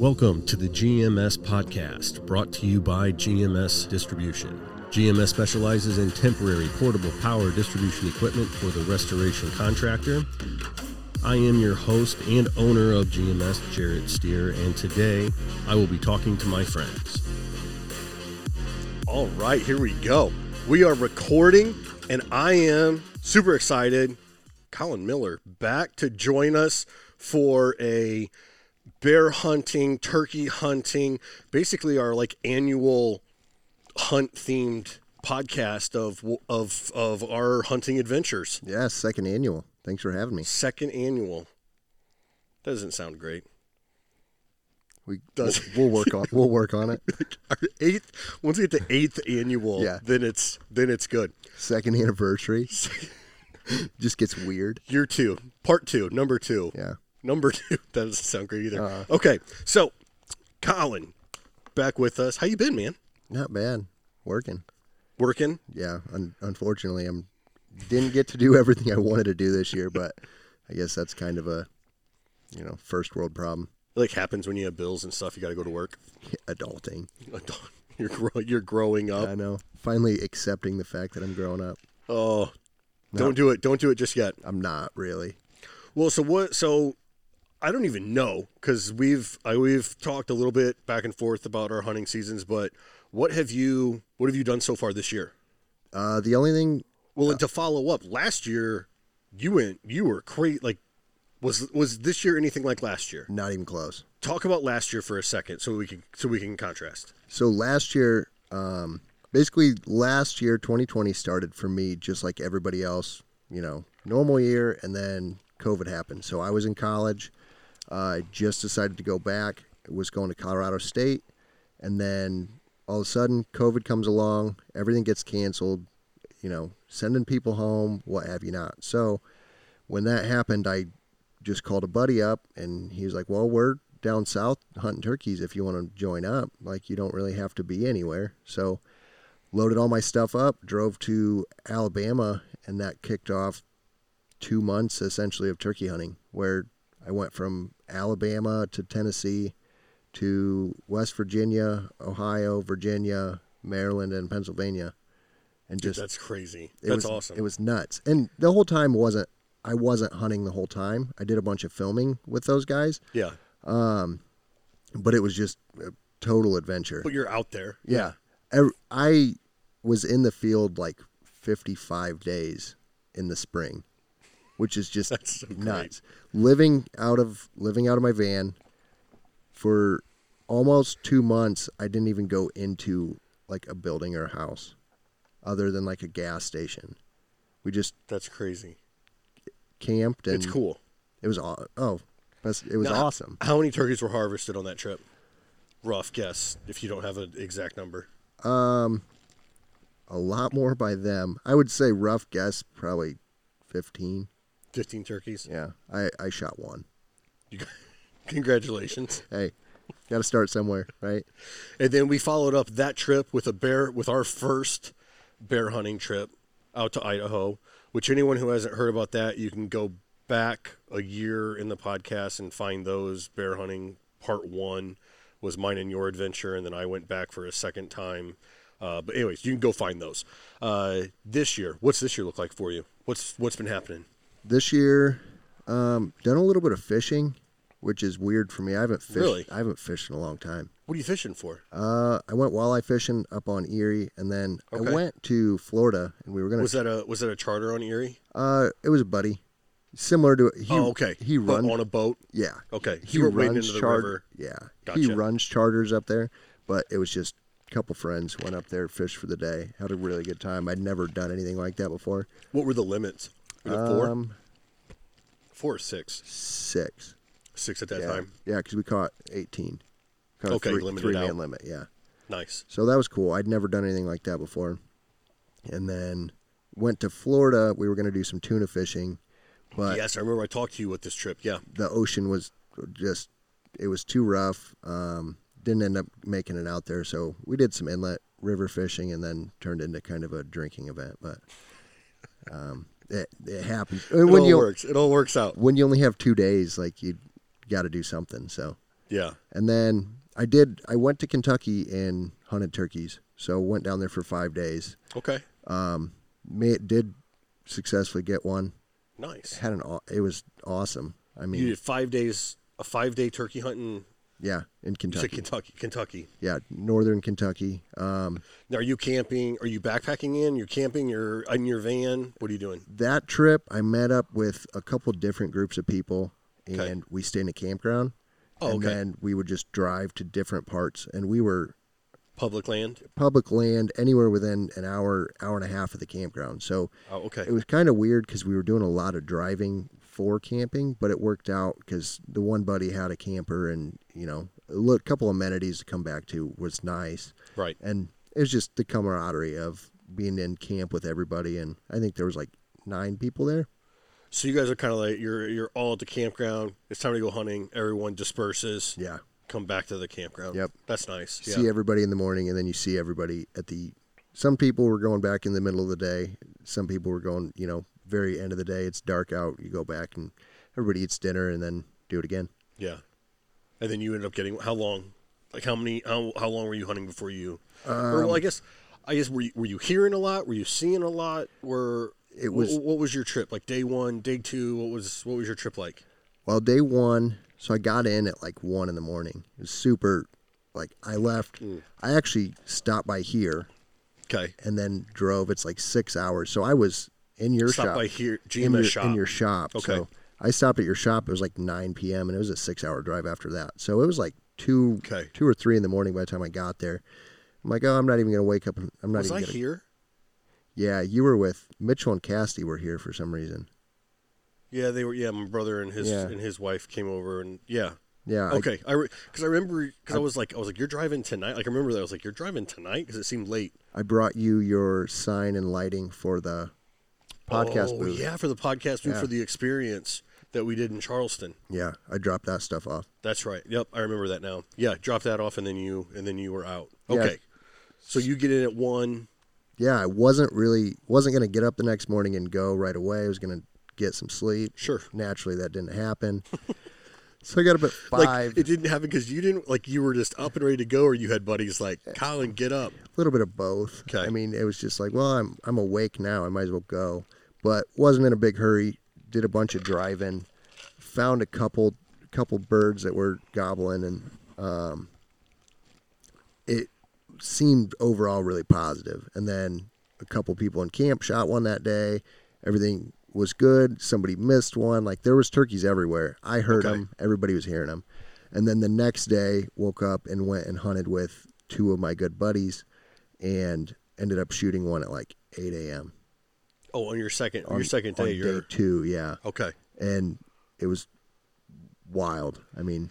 Welcome to the GMS podcast, brought to you by GMS Distribution. GMS specializes in temporary portable power distribution equipment for the restoration contractor. I am your host and owner of GMS, Jarrett Steer, and today I will be talking to my friends. All right, here we go. We are recording, and I am super excited. Colin Miller back to join us for a bear hunting, turkey hunting, basically our like annual hunt themed podcast of of of our hunting adventures. Yeah, second annual. Thanks for having me. Second annual. Doesn't sound great. We Does- we'll, we'll work on we'll work on it. Our eighth once we get to eighth annual, Yeah. then it's then it's good. Second anniversary just gets weird. Year two, part two, number two. Yeah. Number two. That doesn't sound great either. Uh. okay, so Colin, back with us. How you been, man? Not bad. Working. Working? Yeah. Un- unfortunately, I'm didn't get to do everything I wanted to do this year, but I guess that's kind of a you know first world problem. Like happens when you have bills and stuff. You got to go to work. Adulting. You're grow- you're growing up. I know. Finally accepting the fact that I'm growing up. Oh, don't do it. Don't do it just yet. I'm not really. Well, so what? So I don't even know because we've I, we've talked a little bit back and forth about our hunting seasons, but what have you what have you done so far this year? Uh, the only thing Well, and to follow up, last year you went you were crazy. Like, was was this year anything like last year? not even close. Talk about last year for a second, so we can so we can contrast. So last year, um, basically last year, 2020 started for me just like everybody else. You know, normal year, and then COVID happened. So I was in college. I just decided to go back. I was going to Colorado State, and then all of a sudden, COVID comes along. Everything gets canceled. You know, sending people home, what have you not. So when that happened, I just called a buddy up, and he was like, "Well, we're down south hunting turkeys. If you want to join up, like you don't really have to be anywhere." So loaded all my stuff up, drove to Alabama, and that kicked off two months essentially of turkey hunting, where I went from Alabama to Tennessee to West Virginia, Ohio, Virginia, Maryland, and Pennsylvania, and just That's crazy. it That's was, awesome. It was nuts, and the whole time wasn't. I wasn't hunting the whole time. I did a bunch of filming with those guys, yeah, Um, but it was just a total adventure. but you're out there. Yeah. Ev- I was in the field like 55 days in the spring, which is just so great. nuts. Living out of living out of my van for almost 2 months, I didn't even go into like a building or a house other than like a gas station. We just That's crazy. camped and It's cool. It was oh, that's- it was Now, awesome. How many turkeys were harvested on that trip? Rough guess, if you don't have an exact number. Um, A lot more by them. I would say rough guess probably 15. 15 turkeys. Yeah, I, I shot one. Congratulations. Hey, got to start somewhere, right? And then we followed up that trip with a bear, with our first bear hunting trip out to Idaho. Which anyone who hasn't heard about that, you can go back a year in the podcast and find those bear hunting. Part one was mine and your adventure, and then I went back for a second time. Uh, but anyways, you can go find those. Uh, this year, what's this year look like for you? What's what's been happening? This year, um, done a little bit of fishing, which is weird for me. I haven't fished. Really? I haven't fished in a long time. What are you fishing for? Uh, I went walleye fishing up on Erie, and then Okay. I went to Florida, and we were gonna. Was that a was that a charter on Erie? uh, it was a buddy, similar to he. oh, okay. He But runs. on a boat. yeah. Okay. he you were wading runs into the char- river. Yeah, Gotcha. he runs charters up there, but it was just a couple friends went up there, fished for the day, had a really good time. I'd never done anything like that before. What were the limits? Four? Um, four or six? six. Six at that yeah, time. yeah, because we caught eighteen. Caught Okay, three, limited three man out. limit. Yeah, Nice. so that was cool. I'd never done anything like that before, and then went to Florida. We were going to do some tuna fishing, but yes, I remember I talked to you with this trip. Yeah. the ocean was just it was too rough. Um, didn't end up making it out there, so we did some inlet river fishing and then turned into kind of a drinking event. But um, it it happens It when all you works. It all works out. when you only have two days. Like you got to do something. So Yeah. And then I did. I went to Kentucky and hunted turkeys. So went down there for five days. Okay. Um, made, did successfully get one. Nice. Had an. It was awesome. I mean, You did five days, a five day turkey hunting. Yeah, in Kentucky. Kentucky. Kentucky. Yeah, northern Kentucky. Um, Now, are you camping? Are you backpacking in? You're camping. You're in your van. What are you doing? that trip, I met up with a couple different groups of people, and Okay. we stayed in a campground. Oh, and okay. then we would just drive to different parts, and we were Public land. public land anywhere within an hour, hour and a half of the campground. So Oh, okay. it was kind of weird because we were doing a lot of driving for camping, but it worked out because the one buddy had a camper, and you know, a couple amenities to come back to was nice, right. and it was just the camaraderie of being in camp with everybody, and I think there was like nine people there. So you guys are kind of like you're you're all at the campground. It's time to go hunting. Everyone disperses. Yeah. Come back to the campground. Yep. That's nice. Yeah. see everybody in the morning and then you see everybody at the some people were going back in the middle of the day some people were going you know very end of the day it's dark out you go back and everybody eats dinner and then do it again Yeah. And then you ended up getting how long? Like how many? How how long were you hunting before you? or well, I guess I guess were you, were you hearing a lot? Were you seeing a lot? Were It was- What, what was your trip like? Day one, day two. What was what was your trip like? well day one so i got in at like one in the morning it was super like i left Mm. i actually stopped by here Okay. and then drove it's like six hours so i was in your Stop shop by here, in your, shop. in your shop Okay. so i stopped at your shop it was like 9 p.m and it was a six hour drive after that so it was like two Okay. two or three in the morning by the time i got there i'm like oh i'm not even gonna wake up i'm not was even I gonna here? yeah you were with mitchell and casty were here for some reason Yeah, they were. Yeah, my brother and his Yeah. and his wife came over, and yeah. yeah Okay, I because I, remember because I, was like I was like you're driving tonight. Like I remember that I was like you're driving tonight because it seemed late. I, brought you your sign and lighting for the podcast oh, booth yeah, for the podcast booth Yeah. for the experience that we did in Charleston. yeah i dropped that stuff off That's right. Yep, I remember that now. Yeah, drop that off and then you and then you were out. Yeah. Okay. So you get in at one. yeah i wasn't really wasn't gonna get up the next morning and go right away i was gonna get some sleep Sure. naturally that didn't happen so i got up at five Like it didn't happen because you didn't like you were just up and ready to go, or you had buddies like eh. Colin, get up. a little bit of both. Okay. I mean, it was just like, well, I'm I'm awake now. I might as well go, but wasn't in a big hurry. Did a bunch of driving, found a couple couple birds that were gobbling, and um, it seemed overall really positive. And then a couple people in camp shot one that day. Everything was good. Somebody missed one. Like there was turkeys everywhere. I heard Okay. them. Everybody was hearing them. And then the next day, woke up and went and hunted with two of my good buddies, and ended up shooting one at like 8 a.m. Oh, on your second on your second on day, you're two. Yeah, okay. and it was wild. I mean,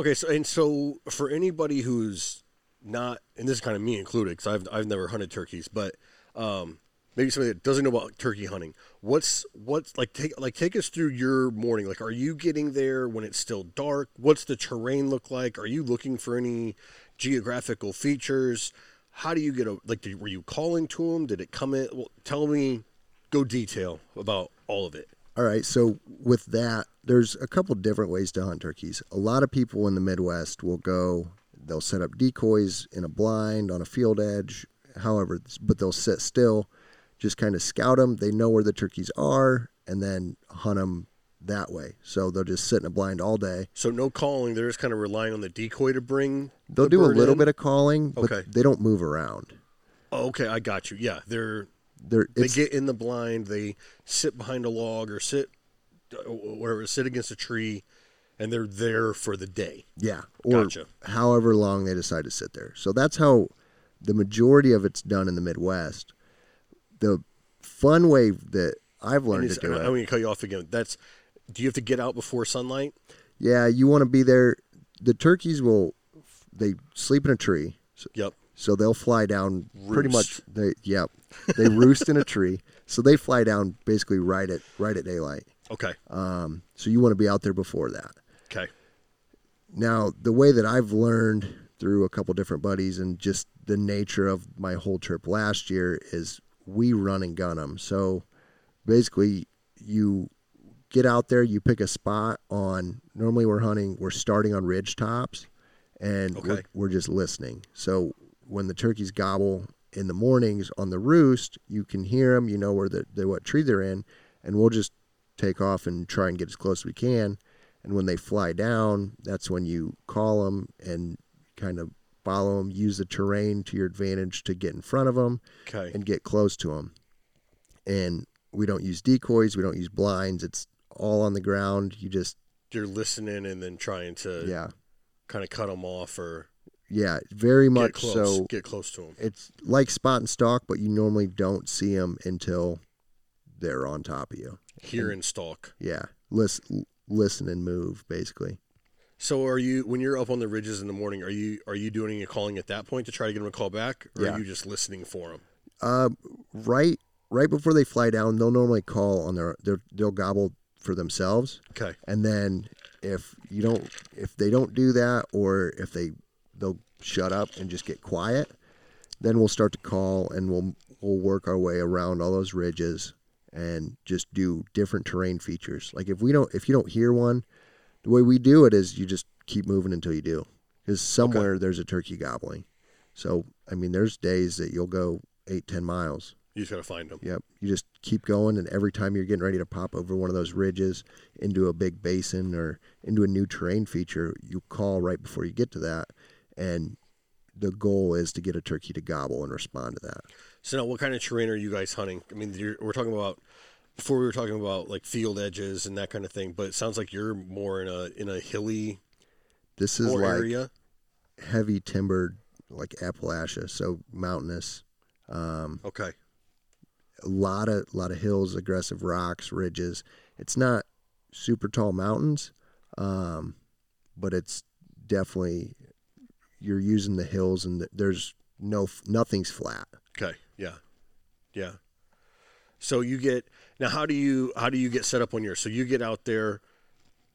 Okay, so and so for anybody who's not, and this is kind of me included, because I've I've never hunted turkeys, but um, maybe somebody that doesn't know about turkey hunting. What's what's like take like take us through your morning. Like, are you getting there when it's still dark? What's the terrain look like? Are you looking for any geographical features? How do you get a like? Did, were you calling to them? Did it come in? Well, tell me, go detail about all of it. All right, so with that, there's a couple different ways to hunt turkeys. A lot of people in the Midwest will go, they'll set up decoys in a blind on a field edge, however, but they'll sit still, just kind of scout them. They know where the turkeys are, and then hunt them that way. So they'll just sit in a blind all day. So no calling. They're just kind of relying on the decoy to bring. They'll the do a little in? bit of calling, but Okay. they don't move around. Oh, okay, I got you. Yeah, they're They're, they get in the blind. They sit behind a log or sit, uh, whatever, sit against a tree, and they're there for the day. Yeah, or Gotcha. however long they decide to sit there. So that's how the majority of it's done in the Midwest. The fun way that I've learned to do it. I'm going to cut you off again. That's. Do you have to get out before sunlight? yeah, you want to be there. The turkeys will they sleep in a tree, so, Yep. so they'll fly down pretty much. They yep, they roost in a tree, so they fly down basically right at right at daylight. Okay. Um, so you want to be out there before that. Okay. Now, the way that I've learned through a couple different buddies and just the nature of my whole trip last year is we run and gun them. So basically, you get out there, you pick a spot on. Normally, we're hunting. We're starting on ridge tops, and we're, we're just listening. So when the turkeys gobble in the mornings on the roost, you can hear them. You know where the, the what tree they're in, and we'll just take off and try and get as close as we can. And when they fly down, that's when you call them and kind of follow them. Use the terrain to your advantage to get in front of them Okay. and get close to them. And we don't use decoys. We don't use blinds. It's all on the ground. You just You're listening and then trying to yeah kind of cut them off or yeah very get much close. so. get close to them. It's like spot and stalk, but you normally don't see them until they're on top of you. Hear and stalk. Yeah, listen, listen and move basically. So are you when you're up on the ridges in the morning? Are you are you doing a calling at that point to try to get them a call back, or Yeah. are you just listening for them? Uh, right right before they fly down, they'll normally call on their, their they'll gobble for themselves. Okay. and then if you don't if they don't do that or if they they'll shut up and just get quiet then we'll start to call and we'll we'll work our way around all those ridges and just do different terrain features like if we don't if you don't hear one the way we do it is you just keep moving until you do because somewhere there's a turkey gobbling so i mean there's days that you'll go eight ten miles You just gotta find them. Yep. You just keep going, and every time you're getting ready to pop over one of those ridges into a big basin or into a new terrain feature, you call right before you get to that. And the goal is to get a turkey to gobble and respond to that. So now, what kind of terrain are you guys hunting? I mean, you're, we're talking about before we were talking about like field edges and that kind of thing, but it sounds like you're more in a in a hilly This is like area. heavy timbered, like Appalachia, so mountainous. Um, Okay. a lot of lot of hills, aggressive rocks, ridges. It's not super tall mountains, um, but it's definitely you're using the hills and there's no nothing's flat. Okay. Yeah. Yeah. So you get now. How do you how do you get set up on yours? So you get out there,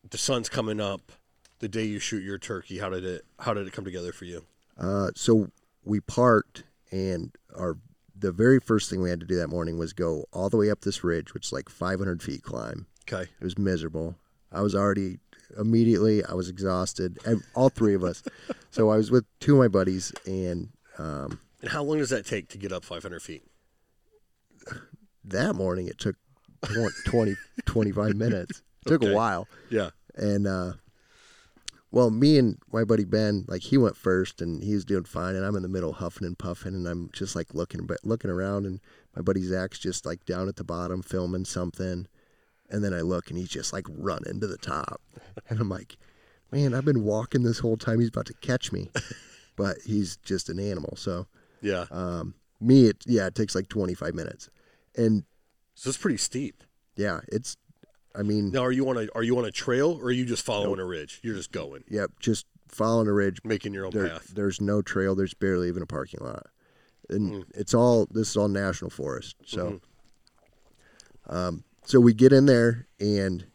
the sun's coming up, the day you shoot your turkey. How did it how did it come together for you? Uh, so we parked, and our the very first thing we had to do that morning was go all the way up this ridge, which is like 500 feet climb. Okay. It was miserable. I was already immediately I was exhausted. All three of us. so I was with two of my buddies, and um, And how long does that take to get up 500 feet? that morning it took 20, 20 25 minutes. It took Okay. a while. Yeah. And uh well, me and my buddy Ben, like he went first and he was doing fine and I'm in the middle huffing and puffing and I'm just like looking but looking around and my buddy Zach's just like down at the bottom filming something. And then I look and he's just like running to the top. And I'm like, Man, I've been walking this whole time. He's about to catch me. But he's just an animal. So Yeah. um me it yeah, it takes like twenty five minutes. And so it's pretty steep. yeah, it's I mean Now, are you on a are you on a trail or are you just following a ridge? You're just going, Yep, just following a ridge. making your own There, path. there's no trail. There's barely even a parking lot, and Mm. it's all this is all national forest. So, Mm-hmm. um, so we get in there and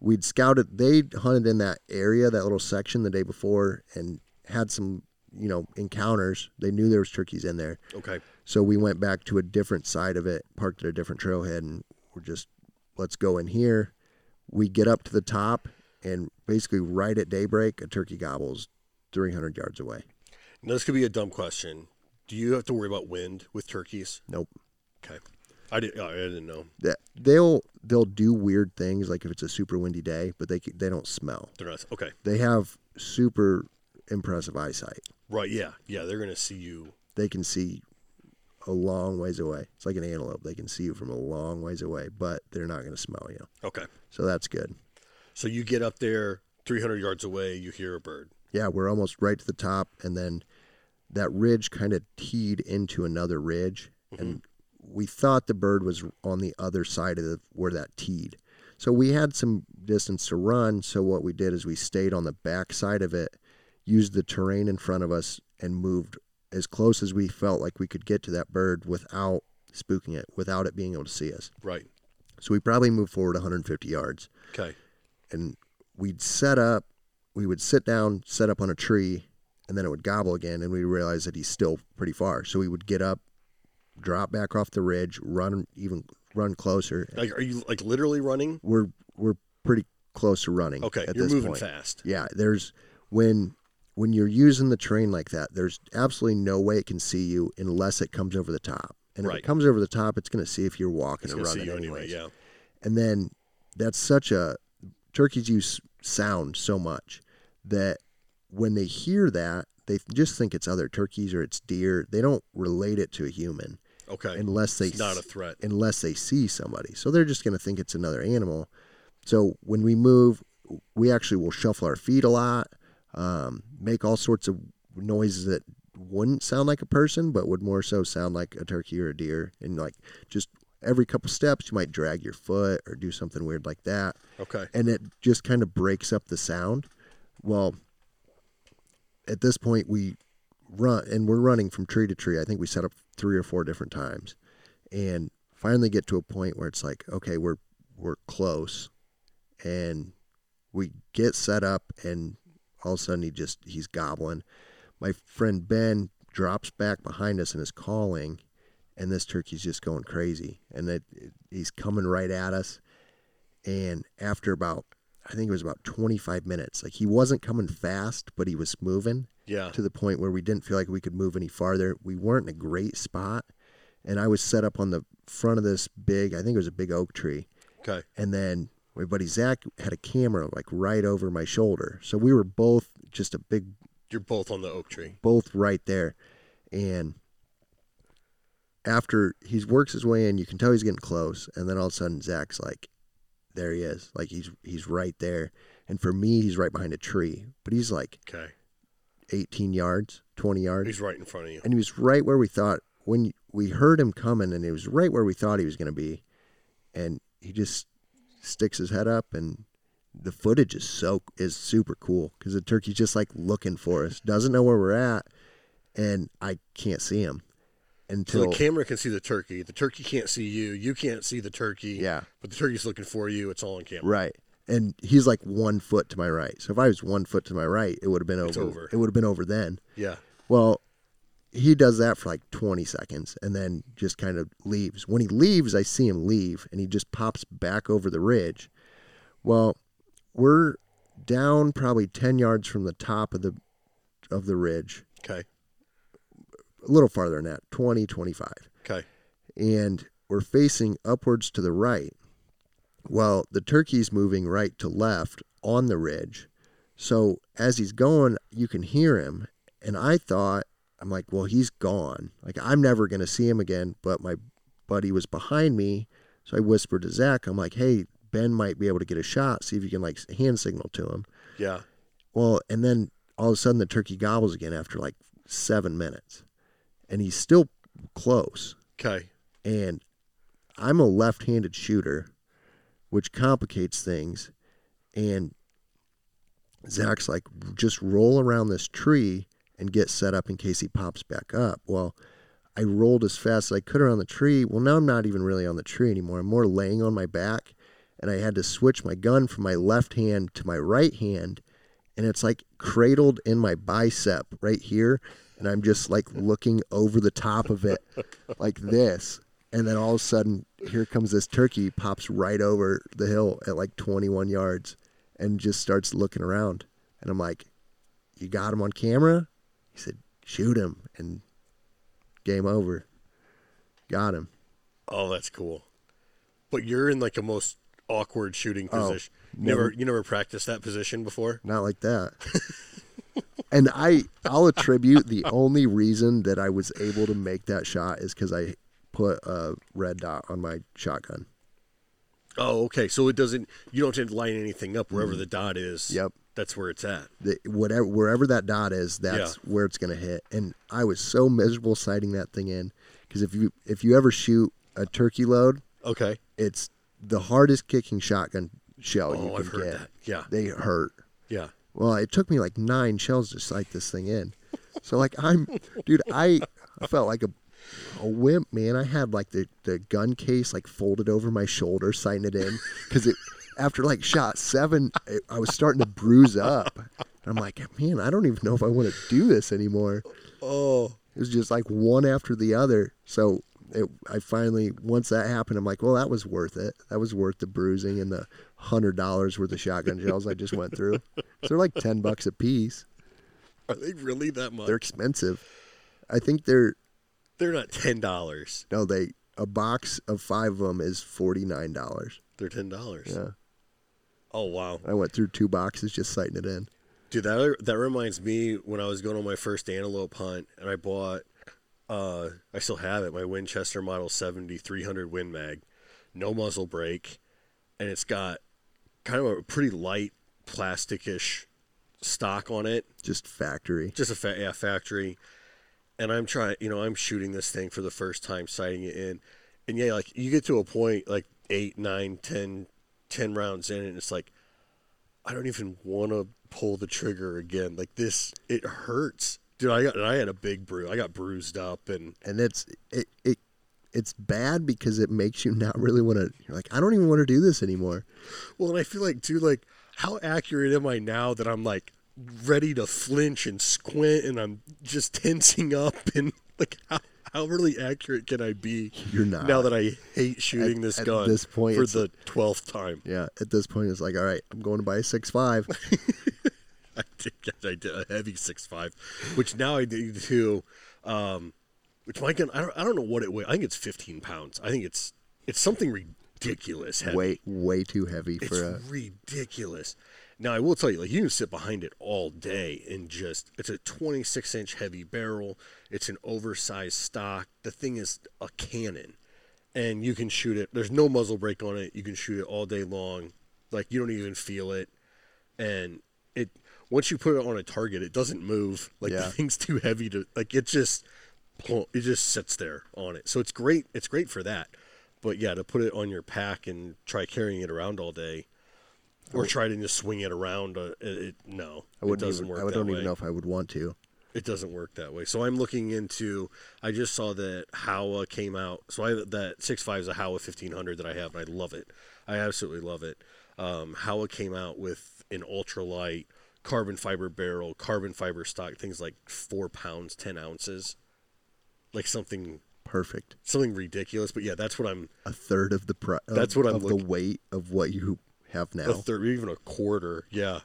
we'd scouted. They hunted in that area, that little section, the day before, and had some you know encounters. They knew there was turkeys in there, Okay. so we went back to a different side of it, parked at a different trailhead, and we're just let's go in here. We get up to the top, and basically right at daybreak, a turkey gobbles 300 yards away. Now, this could be a dumb question. Do you have to worry about wind with turkeys? Nope. Okay. I didn't. Oh, I didn't know. That they'll they'll do weird things like if it's a super windy day, but they they don't smell. They're not. Okay. They have super impressive eyesight. Right. Yeah. Yeah. They're gonna see you. They can see a long ways away. It's like an antelope. They can see you from a long ways away, but they're not going to smell you. Okay. So that's good. So you get up there, 300 yards away, you hear a bird. Yeah, we're almost right to the top, and then that ridge kind of teed into another ridge, and mm-hmm. We thought the bird was on the other side of the, where that teed. So we had some distance to run. So what we did is we stayed on the back side of it, used the terrain in front of us, and moved as close as we felt like we could get to that bird without spooking it, without it being able to see us. Right. So we probably moved forward 150 yards Okay. and we'd set up we would sit down set up on a tree and then it would gobble again and we realized that he's still pretty far so we would get up drop back off the ridge run even run closer Like, are you like literally running? we're we're pretty close to running. Okay, at you're this moving point. fast. Yeah, there's when when you're using the train like that, there's absolutely no way it can see you unless it comes over the top. And if Right. it comes over the top, it's going to see if you're walking It's or running you anyway. Yeah. And then that's such a turkeys use sound so much that when they hear that, they just think it's other turkeys or it's deer. They don't relate it to a human Okay. unless they it's not a threat. unless they see somebody. So they're just going to think it's another animal. So when we move, we actually will shuffle our feet a lot, um, make all sorts of noises that wouldn't sound like a person, but would more so sound like a turkey or a deer. And like just every couple steps, you might drag your foot or do something weird like that. Okay. And it just kind of breaks up the sound. Well, at this point, we run and we're running from tree to tree. I think we set up three or four different times and finally get to a point where it's like, okay, we're we're close, and we get set up, and all of a sudden he just he's gobbling. My friend Ben drops back behind us and is calling, and this turkey's just going crazy, and it- he's coming right at us. And after about, I think it was about 25 minutes, like he wasn't coming fast, but he was moving Yeah. to the point where we didn't feel like we could move any farther. We weren't in a great spot. And I was set up on the front of this big, I think it was a big oak tree. Okay. And then my buddy Zach had a camera like right over my shoulder. So we were both just a big, You're both on the oak tree. both right there. And after he works his way in, you can tell he's getting close. And then all of a sudden, Zach's like, there he is. Like he's he's right there. And for me, he's right behind a tree. But he's like Okay. 18 yards, 20 yards. He's right in front of you. and he was right where we thought when we heard him coming and he was right where we thought he was going to be and he just sticks his head up and the footage is so is super cool because the turkey's just like looking for us doesn't know where we're at and i can't see him So until the camera can see the turkey. The turkey can't see you. You can't see the turkey. yeah But the turkey's looking for you. It's all on camera. right and he's like one foot to my right so if i was one foot to my right it would have been over, over. it would have been over then Yeah. Well, he does that for like 20 seconds and then just kind of leaves. When he leaves, I see him leave and he just pops back over the ridge. Well, we're down probably 10 yards from the top of the of the ridge, Okay. A little farther than that, 20, 25. Okay. And we're facing upwards to the right. Well, the turkey's moving right to left on the ridge. So as he's going, you can hear him. And I thought, I'm like, well, he's gone. Like, I'm never going to see him again. But my buddy was behind me. So I whispered to Zach, I'm like, hey, Ben might be able to get a shot. See if you can, like, hand signal to him. Yeah. Well, and then all of a sudden the turkey gobbles again after like seven minutes. And he's still close. Okay. And I'm a left handed shooter, which complicates things. And Zach's like, just roll around this tree and get set up in case he pops back up. Well, I rolled as fast as I could around the tree. Well, now I'm not even really on the tree anymore. I'm more laying on my back. And I had to switch my gun from my left hand to my right hand. And it's like cradled in my bicep right here. And I'm just like looking over the top of it like this. And then all of a sudden, here comes this turkey, pops right over the hill at like 21 yards and just starts looking around. And I'm like, You got him on camera? He said, Shoot him. And game over. Got him. Oh, that's cool. But you're in like a most awkward shooting Oh, position. never- never you never practiced that position before? Not like that. and I, I'll attribute the only reason that I was able to make that shot is because I put a red dot on my shotgun. Oh, okay. So it doesn't you don't have to line anything up wherever the dot is. Mm. Yep. That's where it's at. the, whatever wherever that dot is, that's where it's going to hit. And I was so miserable sighting that thing in because if you if you ever shoot a turkey load, Okay. it's the hardest kicking shotgun shell you Oh, can I've heard get. that. Yeah. They hurt. Yeah. Well, it took me like nine shells to sight this thing in. So like I'm, dude, I I felt like a a wimp, man. I had like the the gun case like folded over my shoulder, sighting it in because it after like shot seven, it, I was starting to bruise up. And I'm like, man, I don't even know if I want to do this anymore. Oh. It was just like one after the other. So it, I finally once that happened, I'm like, well, that was worth it. That was worth the bruising and the hundred dollars worth of shotgun shells I just went through. So they're like ten bucks a piece. Are they really that much? They're expensive. I think they're They're not ten dollars. no, they a box of five of them is forty nine dollars. They're ten dollars. Yeah, Oh wow, I went through two boxes just sighting it in. dude. That that reminds me when I was going on my first antelope hunt, and I bought. Uh, I still have it. My Winchester Model 70 300 Win Mag, no muzzle brake, and it's got kind of a pretty light plasticish stock on it. Just factory. just a fa- yeah, factory. And i'm trying you know i'm shooting this thing for the first time sighting it in. And yeah like you get to a point like eight nine ten ten rounds in and it's like i don't even want to pull the trigger again. Like this it hurts. Dude i got i had a big bruise i got bruised up and and it's it, it it's bad because it makes you not really want to you're like i don't even want to do this anymore. Well and i feel like dude like how accurate am i now that i'm like ready to flinch and squint and i'm just tensing up and like how, how really accurate can i be you're not. now that I hate shooting At- this at gun this point, for the twelfth time. yeah at this point it's like all right i'm going to buy a six five. I did, I did a heavy six five, which now I need to, um, which my gun I don't I don't know what it weighs. I think it's fifteen pounds. I think it's it's something ridiculous heavy. way way too heavy it's for a ridiculous. Now I will tell you, like you can sit behind it all day and just it's a 26 inch heavy barrel. It's an oversized stock. The thing is a cannon, and you can shoot it. There's no muzzle brake on it. You can shoot it all day long. Like you don't even feel it, and it once you put it on a target, it doesn't move. Like the thing's too heavy to like. It just it just sits there on it. So it's great. It's great for that. But yeah, to put it on your pack and try carrying it around all day, or try to just swing it around, uh, it, it no, i wouldn't it doesn't even work i don't way. even know if i would want to It doesn't work that way. So I'm looking into. I just saw that Howa came out. So I that six five is a Howa 1500 that I have, and I love it. I absolutely love it. Um, Howa came out with an ultralight carbon fiber barrel, carbon fiber stock, things like four pounds, ten ounces, like something perfect something ridiculous. But yeah, that's what I'm. a third of the pri- of, That's what I'm of the weight of what you have now A third, even a quarter. Yeah,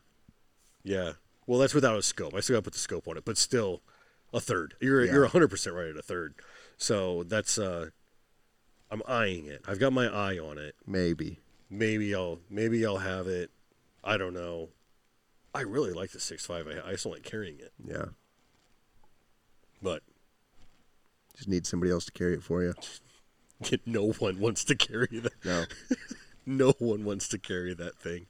yeah. Well, that's without a scope. I still got to put the scope on it, but still, a third. You're Yeah. you're 100 percent right at a third. So that's uh, I'm eyeing it. I've got my eye on it. maybe Maybe I'll maybe I'll have it. I don't know. I really like the six five. I, I just don't like carrying it, yeah but just need somebody else to carry it for you no one wants to carry that. no No one wants to carry that thing.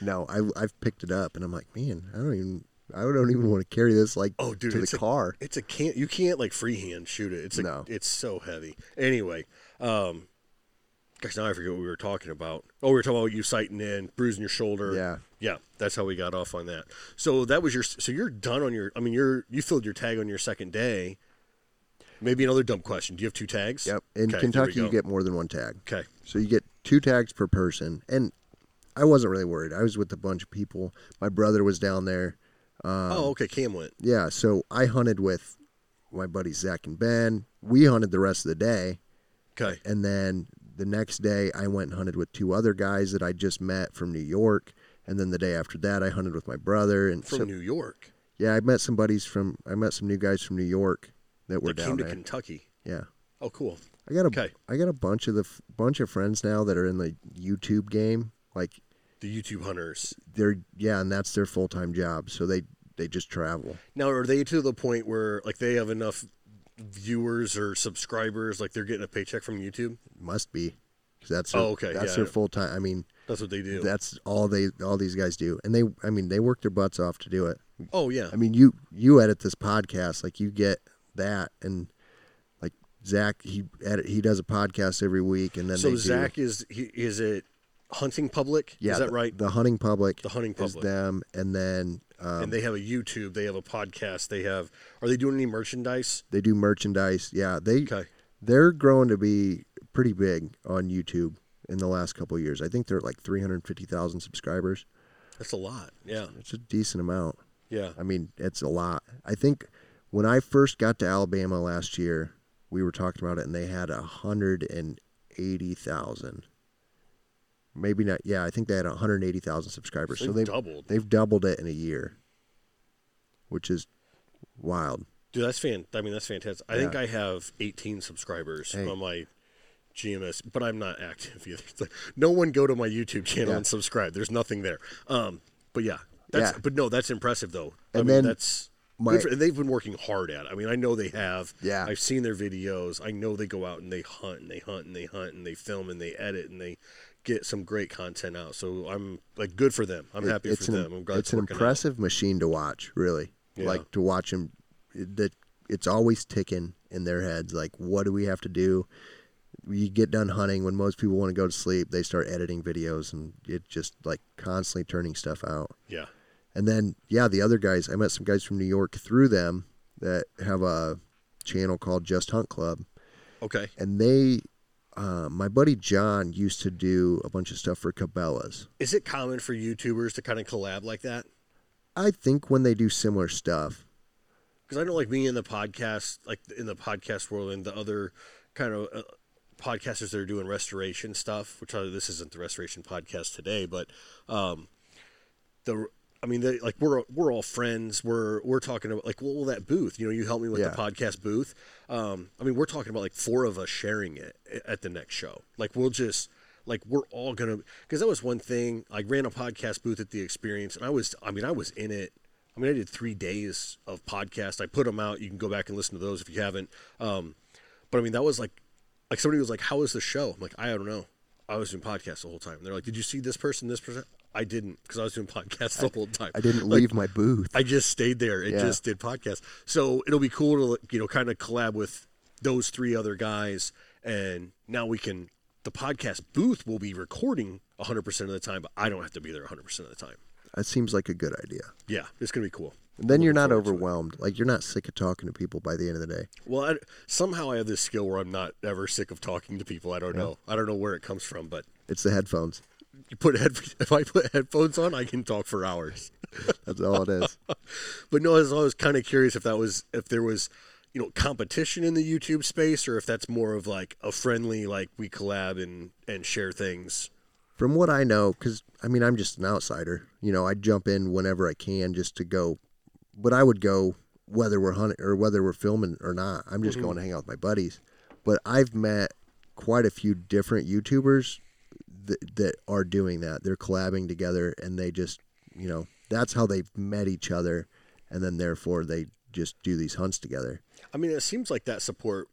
No, I I've picked it up and I'm like, man, I don't even I don't even want to carry this like Oh, dude, to it's the a- car. It's a can't you can't like freehand shoot it. It's a, No. it's so heavy. Anyway, um gosh now I forget what we were talking about. Oh, we were talking about you sighting in, bruising your shoulder. Yeah. Yeah, that's how we got off on that. So that was your so you're done on your I mean you're you filled your tag on your second day. Maybe another dumb question. Do you have two tags? Yep. In Okay, Kentucky, you get more than one tag, Okay. so you get two tags per person. And I wasn't really worried. I was with a bunch of people. My brother was down there. Um, oh, okay, Cam went. Yeah, so I hunted with my buddies Zach and Ben. We hunted the rest of the day, Okay. and then the next day I went and hunted with two other guys that I just met from New York. And then the day after that, I hunted with my brother. And From so, New York. yeah, I met some buddies from. I met some new guys from New York that were That down came to there. Kentucky. Yeah, Oh, cool. I got a Okay. I got a bunch of the f- bunch of friends now that are in the YouTube game. Like The YouTube hunters. they're yeah, and that's their full time job. So they they just travel. Now, are they to the point where like they have enough viewers or subscribers, like they're getting a paycheck from YouTube? Must be 'Cause that's their, Oh, okay, That's yeah. their full time. I mean, That's what they do. that's all they all these guys do, and they I mean they work their butts off to do it. oh yeah. I mean you you edit this podcast like you get that and like Zach he he does a podcast every week and then so they do- Zach is he, is it hunting public? yeah is that the, right? the hunting public The hunting is public. them and then um, and they have a YouTube. They have a podcast. They have. Are they doing any merchandise? They do merchandise. Yeah, they Okay. they're growing to be pretty big on YouTube in the last couple of years. I think they're at like 350,000 subscribers. That's a lot. Yeah. It's a decent amount. Yeah. I mean, it's a lot. I think when I first got to Alabama last year, we were talking about it, and they had a hundred and eighty thousand. Maybe not. Yeah, I think they had 180,000 subscribers. So So they've doubled. they've doubled it in a year, which is wild. Dude, that's fan. I mean, that's fantastic. I think I have 18 subscribers Hey. on my GMS, but I'm not active either. Like, no one go to my YouTube channel Yeah. and subscribe. There's nothing there. Um, but yeah, that's. Yeah. But no, that's impressive though. I And mean, then that's. My- they've been working hard at it. I mean, I know they have. Yeah. I've seen their videos. I know they go out and they hunt and they hunt and they hunt and they film and they edit and they get some great content out. So I'm like, good for them. I'm It- happy for an, them. I'm glad it's an working out. impressive machine to watch, really. Yeah. Like to watch them. That it's always ticking in their heads. Like, what do we have to do? You get done hunting when most people want to go to sleep. They start editing videos, and it just like constantly turning stuff out. Yeah. And then, yeah, the other guys. I met some guys from New York through them that have a channel called Just Hunt Club, Okay. and they. Uh, my buddy John used to do a bunch of stuff for Cabela's. Is it common for YouTubers to kind of collab like that? I think when they do similar stuff, because I know like me in the podcast, like in the podcast world, and the other kind of uh, podcasters that are doing restoration stuff. Which this isn't the restoration podcast today, but um, the I mean, they, like we're we're all friends. We're we're talking about like well that booth. You know, you helped me with Yeah. the podcast booth. Um, I mean, we're talking about like four of us sharing it at the next show. Like we'll just like we're all gonna because that was one thing. I ran a podcast booth at the experience, and I was I mean I was in it. I mean, I did three days of podcast. I put them out. You can go back and listen to those if you haven't. Um, but I mean, that was like, like somebody was like, "How was the show?" I'm like, "I don't know. I was doing podcasts the whole time." They're like, "Did you see this person? This person?" I didn't because I was doing podcasts the whole time. I didn't Like, leave my booth. I just stayed there and Yeah. just did podcasts. So it'll be cool to you know kind of collab with those three other guys, and now we can. The podcast booth will be recording 100 percent of the time, but I don't have to be there 100 percent of the time. That seems like a good idea. Yeah, it's gonna be cool. And then you're not forward to it. overwhelmed. Like you're not sick of talking to people by the end of the day. Well, I, somehow I have this skill where I'm not ever sick of talking to people. I don't know. I don't know where it comes from, but It's the headphones. You put head, if I put headphones on, I can talk for hours. That's all it is. But no, I was always kind of curious if that was if there was, you know, competition in the YouTube space, or if that's more of like a friendly, like we collab and and share things. From what I know, because I mean, I'm just an outsider. You know, I jump in whenever I can just to go, but I would go whether we're hunting or whether we're filming or not. I'm just mm-hmm. going to hang out with my buddies. But I've met quite a few different YouTubers that, that are doing that. They're collabing together, and they just, you know, that's how they've met each other, and then therefore they just do these hunts together. I mean, it seems like that support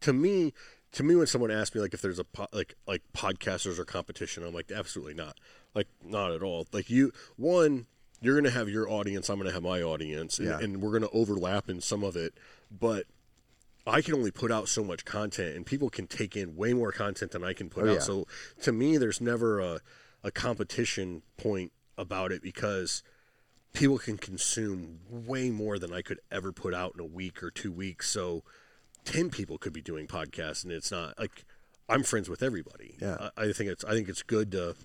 to me. To me, when someone asks me like if there's a po- like like podcasters or competition, I'm like absolutely not. Like not at all. Like you, one, you're gonna have your audience. I'm gonna have my audience, and, Yeah. and we're gonna overlap in some of it. But I can only put out so much content, and people can take in way more content than I can put Oh, out. yeah. So to me, there's never a a competition point about it because people can consume way more than I could ever put out in a week or two weeks. So 10 people could be doing podcasts and it's not like I'm friends with everybody. Yeah. I, I think it's, I think it's good to,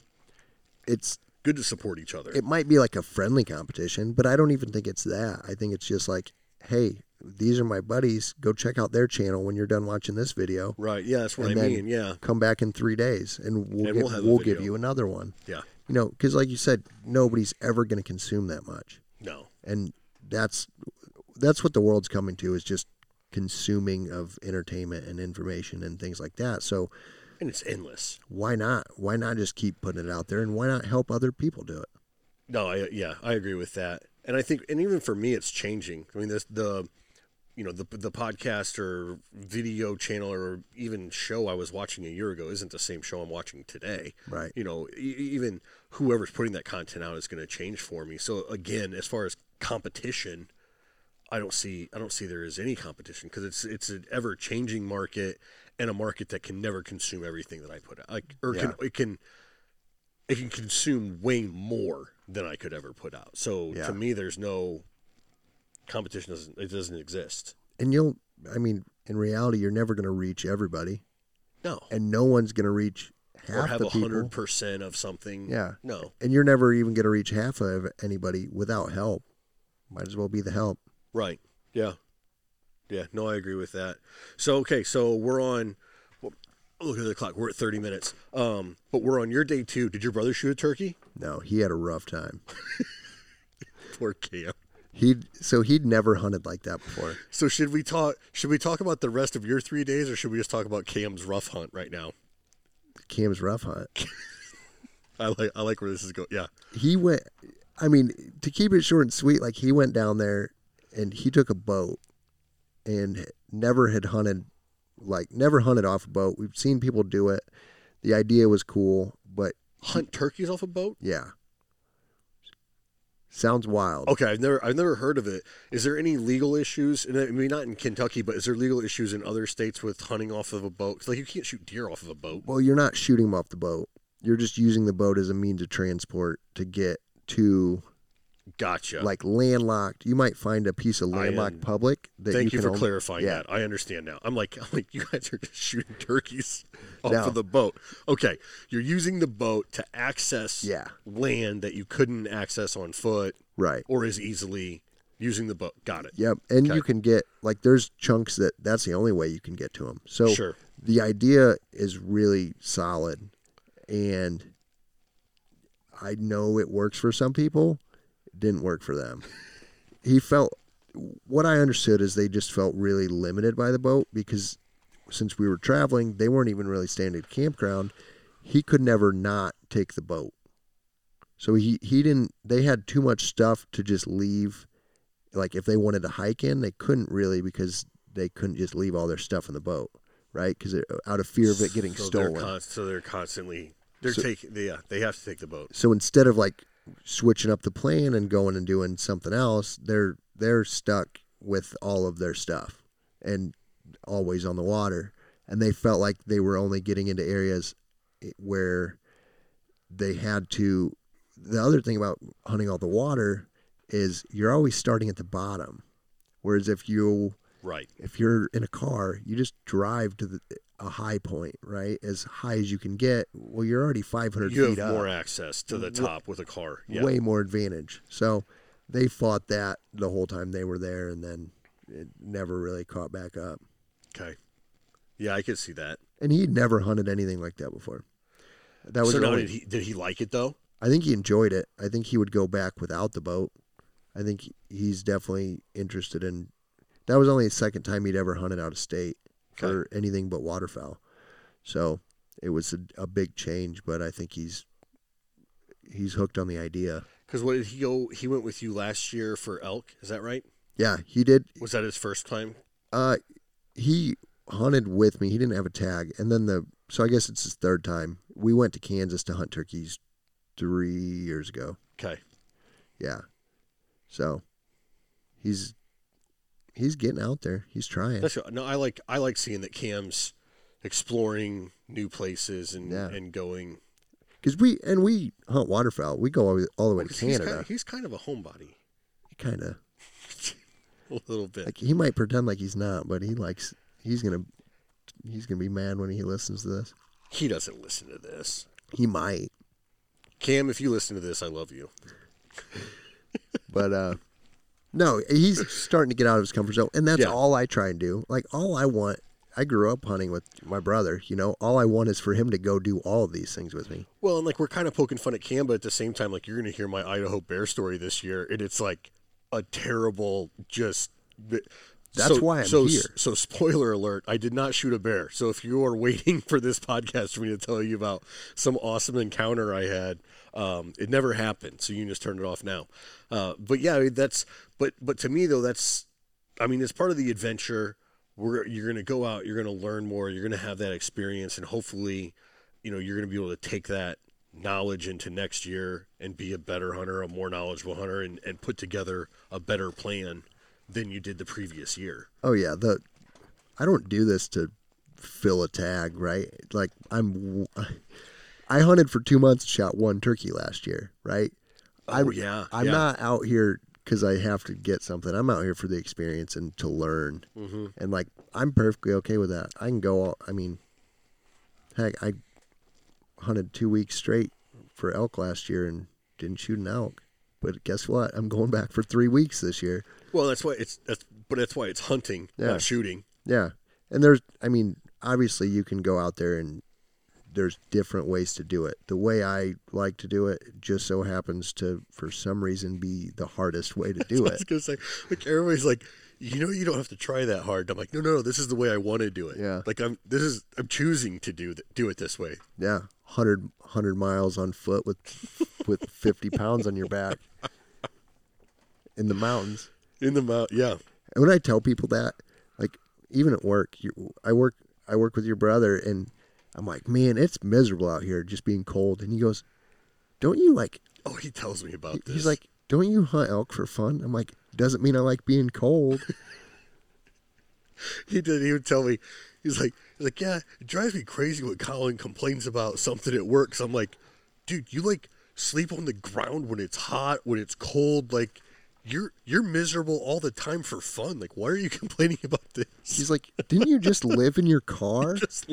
It's good to support each other. it might be like a friendly competition, but I don't even think it's that. I think it's just like, hey, these are my buddies. Go check out their channel when you're done watching this video. right. Yeah. That's what And I mean. Yeah. Come back in three days, and we'll And get, we'll have we'll give you another one. Yeah. You know, because like you said, nobody's ever going to consume that much, No. and that's that's what the world's coming to is just consuming of entertainment and information and things like that. So And it's endless. why not? Why not just keep putting it out there, and why not help other people do it? No, I, yeah, I agree with that. And I think, and even for me, it's changing. I mean, this, the, you know, the, the podcast or video channel or even show I was watching a year ago isn't the same show I'm watching today. Right. You know, e- even whoever's putting that content out is going to change for me. So again, as far as competition, I don't see, I don't see there is any competition because it's, it's an ever changing market and a market that can never consume everything that I put out. Like, or can, it can, it can consume way more than I could ever put out. So Yeah. to me, there's no competition. Doesn't it doesn't exist? And you'll, I mean, in reality, you're never going to reach everybody, No, and no one's going to reach half or have a hundred percent of something. Yeah. No. And you're never even going to reach half of anybody without help. Might as well be the help. Right. Yeah. Yeah, no, I agree with that. So okay, so we're on. Look at the clock. We're at thirty minutes. Um, but we're on your day two. Did your brother shoot a turkey? No, he had a rough time. Poor Cam. He so he'd never hunted like that before. So should we talk? Should we talk about the rest of your three days, or should we just talk about Cam's rough hunt right now? Cam's rough hunt. I like I like where this is going. Yeah, He went. I mean, to keep it short and sweet, like he went down there and he took a boat and never had hunted, like never hunted off a boat. We've seen people do it. The idea was cool, but hunt turkeys off a boat. yeah, sounds wild. Okay, I've never I've never heard of it. Is there any legal issues? And I mean, not in Kentucky, but is there legal issues in other states with hunting off of a boat? like you can't shoot deer off of a boat. Well, you're not shooting them off the boat. You're just using the boat as a means of transport to get to Gotcha. like landlocked. You might find a piece of landlocked am- public that Thank you, can for only- clarifying yeah. that. I understand now. I'm like, I'm like, you guys are just shooting turkeys off No. of the boat. Okay, you're using the boat to access Yeah. land that you couldn't access on foot Right. or as easily using the boat. Got it. Yep. And Okay. you can get like there's chunks that that's the only way you can get to them. So Sure. the idea is really solid and I know it works for some people. Didn't work for them. he felt what I understood is they just felt really limited by the boat because since we were traveling, they weren't even really staying at a campground. He could never not take the boat. So he, he didn't they had too much stuff to just leave like if they wanted to hike in, they couldn't really because they couldn't just leave all their stuff in the boat, right? Because out of fear of it getting so stolen. They're so they're constantly they're So- taking. Yeah, they have to take the boat. so instead of like switching up the plan and going and doing something else, they're they're stuck with all of their stuff and always on the water. And they felt like they were only getting into areas eh, where they had to. The other thing about hunting all the water is you're always starting at the bottom, whereas if you Right. if you're in a car, you just drive to the, a high point, right? As high as you can get. Well, you're already 500 You feet have up. more access to the top with a car. Yeah. way more advantage. So they fought that the whole time they were there, and then it never really caught back up. Okay. Yeah, I could see that. And he'd never hunted anything like that before. That was so now only- did he did he like it though? I think he enjoyed it. I think he would go back without the boat. I think he's definitely interested in. That was only the second time he'd ever hunted out of state for anything but waterfowl. So it was a, a big change, but I think he's he's hooked on the idea. Because what did he go? He went with you last year for elk. Is that right? Yeah, he did. Was that his first time? Uh, he hunted with me. He didn't have a tag, and then the so I guess it's his third time. We went to Kansas to hunt turkeys three years ago. Okay. Yeah, so he's he's getting out there. He's trying. That's no. I like I like seeing that Cam's exploring new places and Yeah. and going. Because we and we hunt waterfowl. We go all, the- all the way to 'cause he's Canada. kind, he's kind of a homebody, He Kind of a little bit. like he might pretend like he's not, but he likes. He's gonna he's gonna be mad when he listens to this. he doesn't listen to this. He might, Cam, if you listen to this, I love you. but uh, no, he's starting to get out of his comfort zone, and that's Yeah. all I try and do. Like all I want. I grew up hunting with my brother. You know, all I want is for him to go do all of these things with me. Well, and like we're kind of poking fun at Cam, but at the same time, like you're going to hear my Idaho bear story this year, and it's like a terrible, just. That's so, why I'm so, here. So, spoiler alert: I did not shoot a bear. So, if you are waiting for this podcast for me to tell you about some awesome encounter I had, um, it never happened. So you can just turn it off now. Uh, but yeah, I mean, that's. But but to me though, that's. I mean, it's part of the adventure. We're you're going to go out, you're going to learn more, you're going to have that experience, and hopefully, you know, you're going to be able to take that knowledge into next year and be a better hunter, a more knowledgeable hunter, and, and put together a better plan than you did the previous year. Oh yeah, the I don't do this to fill a tag, right? Like I'm I hunted for 2 months shot one turkey last year, right? Oh, I'm, Oh, yeah, I'm yeah. not out here cuz I have to get something. I'm out here for the experience and to learn. Mm-hmm. And like I'm perfectly okay with that. I can go all, I mean heck, I hunted 2 weeks straight for elk last year and didn't shoot an elk. But guess what? I'm going back for 3 weeks this year. Well, that's why it's that's but that's why it's hunting, Yeah. not shooting. Yeah. And there's, I mean, obviously you can go out there and there's different ways to do it. The way I like to do it just so happens to, for some reason, be the hardest way to do I was it. gonna say, like everybody's like, you know, you don't have to try that hard. I'm like, no, no, no. This is the way I want to do it. Yeah. Like I'm, this is, I'm choosing to do th- do it this way. Yeah. 100, 100 miles on foot with, with 50 pounds on your back in the mountains. In the mouth, yeah. And when I tell people that, like even at work, you, I work I work with your brother, and I'm like, man, it's miserable out here, just being cold. And he goes, don't you like? Oh, he tells me about he- this. He's like, don't you hunt elk for fun? I'm like, doesn't mean I like being cold. he did. He would tell me, he's like, he's like, yeah, it drives me crazy when Colin complains about something at work. So I'm like, dude, you like sleep on the ground when it's hot, when it's cold, like. You're you're miserable all the time for fun. Like, why are you complaining about this? He's like, didn't you just live in your car? Just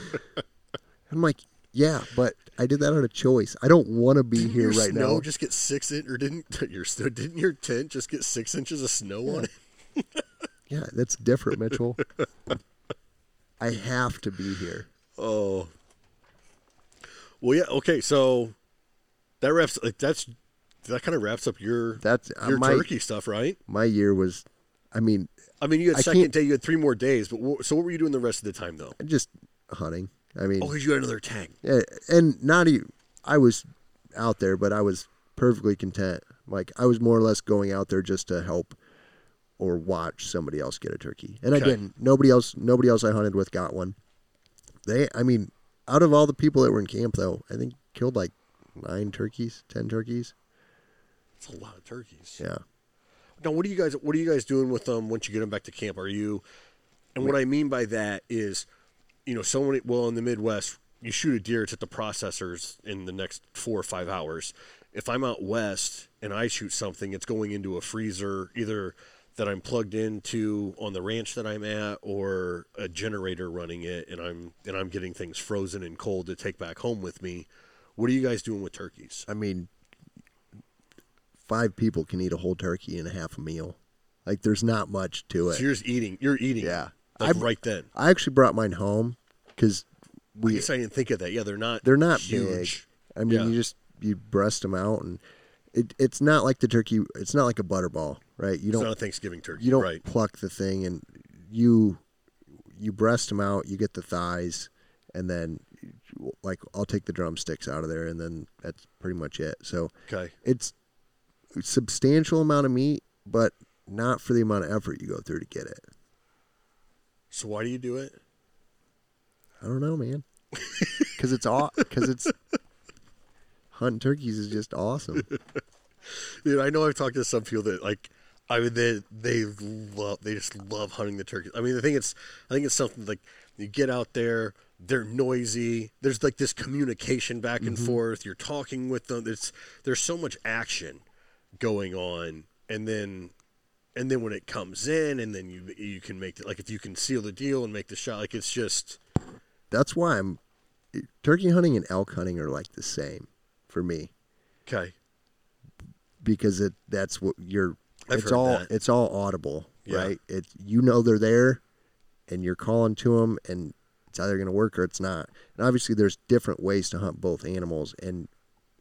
I'm like, yeah, but I did that out of choice. I don't want to be Didn't here right snow now. just get six in, or didn't your snow? Didn't your tent just get six inches of snow on it? Yeah, that's different, Mitchell. I have to be here. Oh, well, yeah. Okay, so that wraps like that's that kind of wraps up your That's uh, your my turkey stuff, right? my year was. I mean, I mean, you had I second day, you had three more days, but so what were you doing the rest of the time though? I just hunting. I oh, mean, Oh, because you had another tag. Yeah, and not even I was out there, but I was perfectly content. Like I was more or less going out there just to help or watch somebody else get a turkey. And I Okay. didn't. Nobody else. Nobody else I hunted with got one. They. I mean, out of all the people that were in camp, though, I think killed like nine turkeys, ten turkeys. It's a lot of turkeys. Yeah. Now, what are you guys? What are you guys doing with them once you get them back to camp? Are you? And what I mean by that is, you know, so many. Well, in the Midwest, you shoot a deer, it's at the processors in the next four or five hours. If I'm out west and I shoot something, it's going into a freezer, either that I'm plugged into on the ranch that I'm at, or a generator running it, and I'm and I'm getting things frozen and cold to take back home with me. What are you guys doing with turkeys? I mean, five people can eat a whole turkey in a half a meal. Like there's not much to it. So you're just eating. You're eating. Yeah. Like I'm- right then. I actually brought mine home because I we guess I didn't think of that. Yeah, they're not. they're not huge. big. I mean, Yeah. you just you breast them out, and it it's not like the turkey. It's not like a butterball, right? You It's don't not a Thanksgiving turkey. you don't right. pluck the thing, and you you breast them out. You get the thighs, and then like I'll take the drumsticks out of there, and then that's pretty much it. So Okay. it's a substantial amount of meat, but not for the amount of effort you go through to get it. So why do you do it? I don't know, man. Because it's aw- Because it's hunting turkeys is just awesome. Dude, I know I've talked to some people that like. I mean, they they love they just love hunting the turkeys. I mean, I think it's I think it's something like you get out there, they're noisy. There's like this communication back and mm-hmm. forth. You're talking with them. It's there's so much action going on, and then and then when it comes in, and then you you can make it like if you can seal the deal and make the shot, like it's just That's why I'm turkey hunting and elk hunting are like the same for me okay. because it that's what you're. I've it's heard all that. it's all audible, Yeah. right? It you know they're there, and you're calling to them, and it's either going to work or it's not. And obviously, there's different ways to hunt both animals, and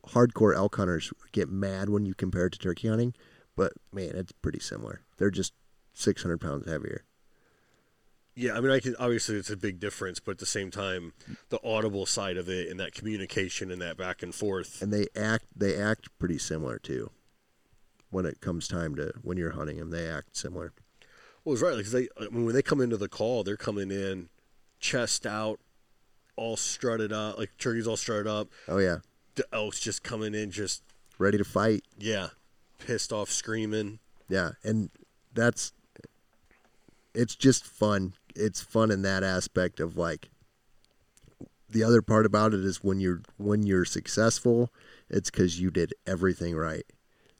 hardcore elk hunters get mad when you compare it to turkey hunting, but man, it's pretty similar. They're just 600 pounds heavier. Yeah, I mean, I can obviously it's a big difference, but at the same time, the audible side of it and that communication and that back and forth. and they act they act pretty similar too when it comes time to when you're hunting them they act similar Well, it's right because they I mean, when they come into the call, they're coming in chest out, all strutted up, like turkeys all strutted up. oh yeah The elks just coming in, just ready to fight yeah, pissed off, screaming. yeah and that's it's just fun it's fun in that aspect of like the other part about it is when you're when you're successful it's because you did everything right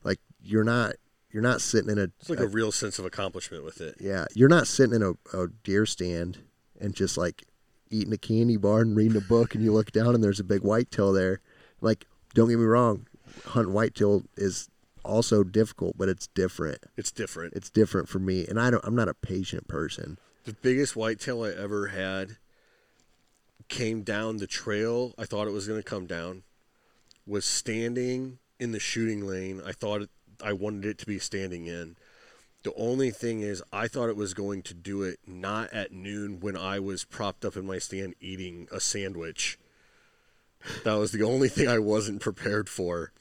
like you're not you're not sitting in a, It's like a real sense of accomplishment with it. Yeah, you're not sitting in a, a deer stand and just like eating a candy bar and reading a book, and you look down and there's a big whitetail there. Like, don't get me wrong, hunting whitetail is also difficult, but it's different. It's different. It's different for me, and I don't. I'm not a patient person. the biggest whitetail I ever had came down the trail. I thought it was going to come down. Was standing in the shooting lane. I thought it, I wanted it to be standing in. The only thing is, I thought it was going to do it not at noon when I was propped up in my stand eating a sandwich. That was the only thing I wasn't prepared for.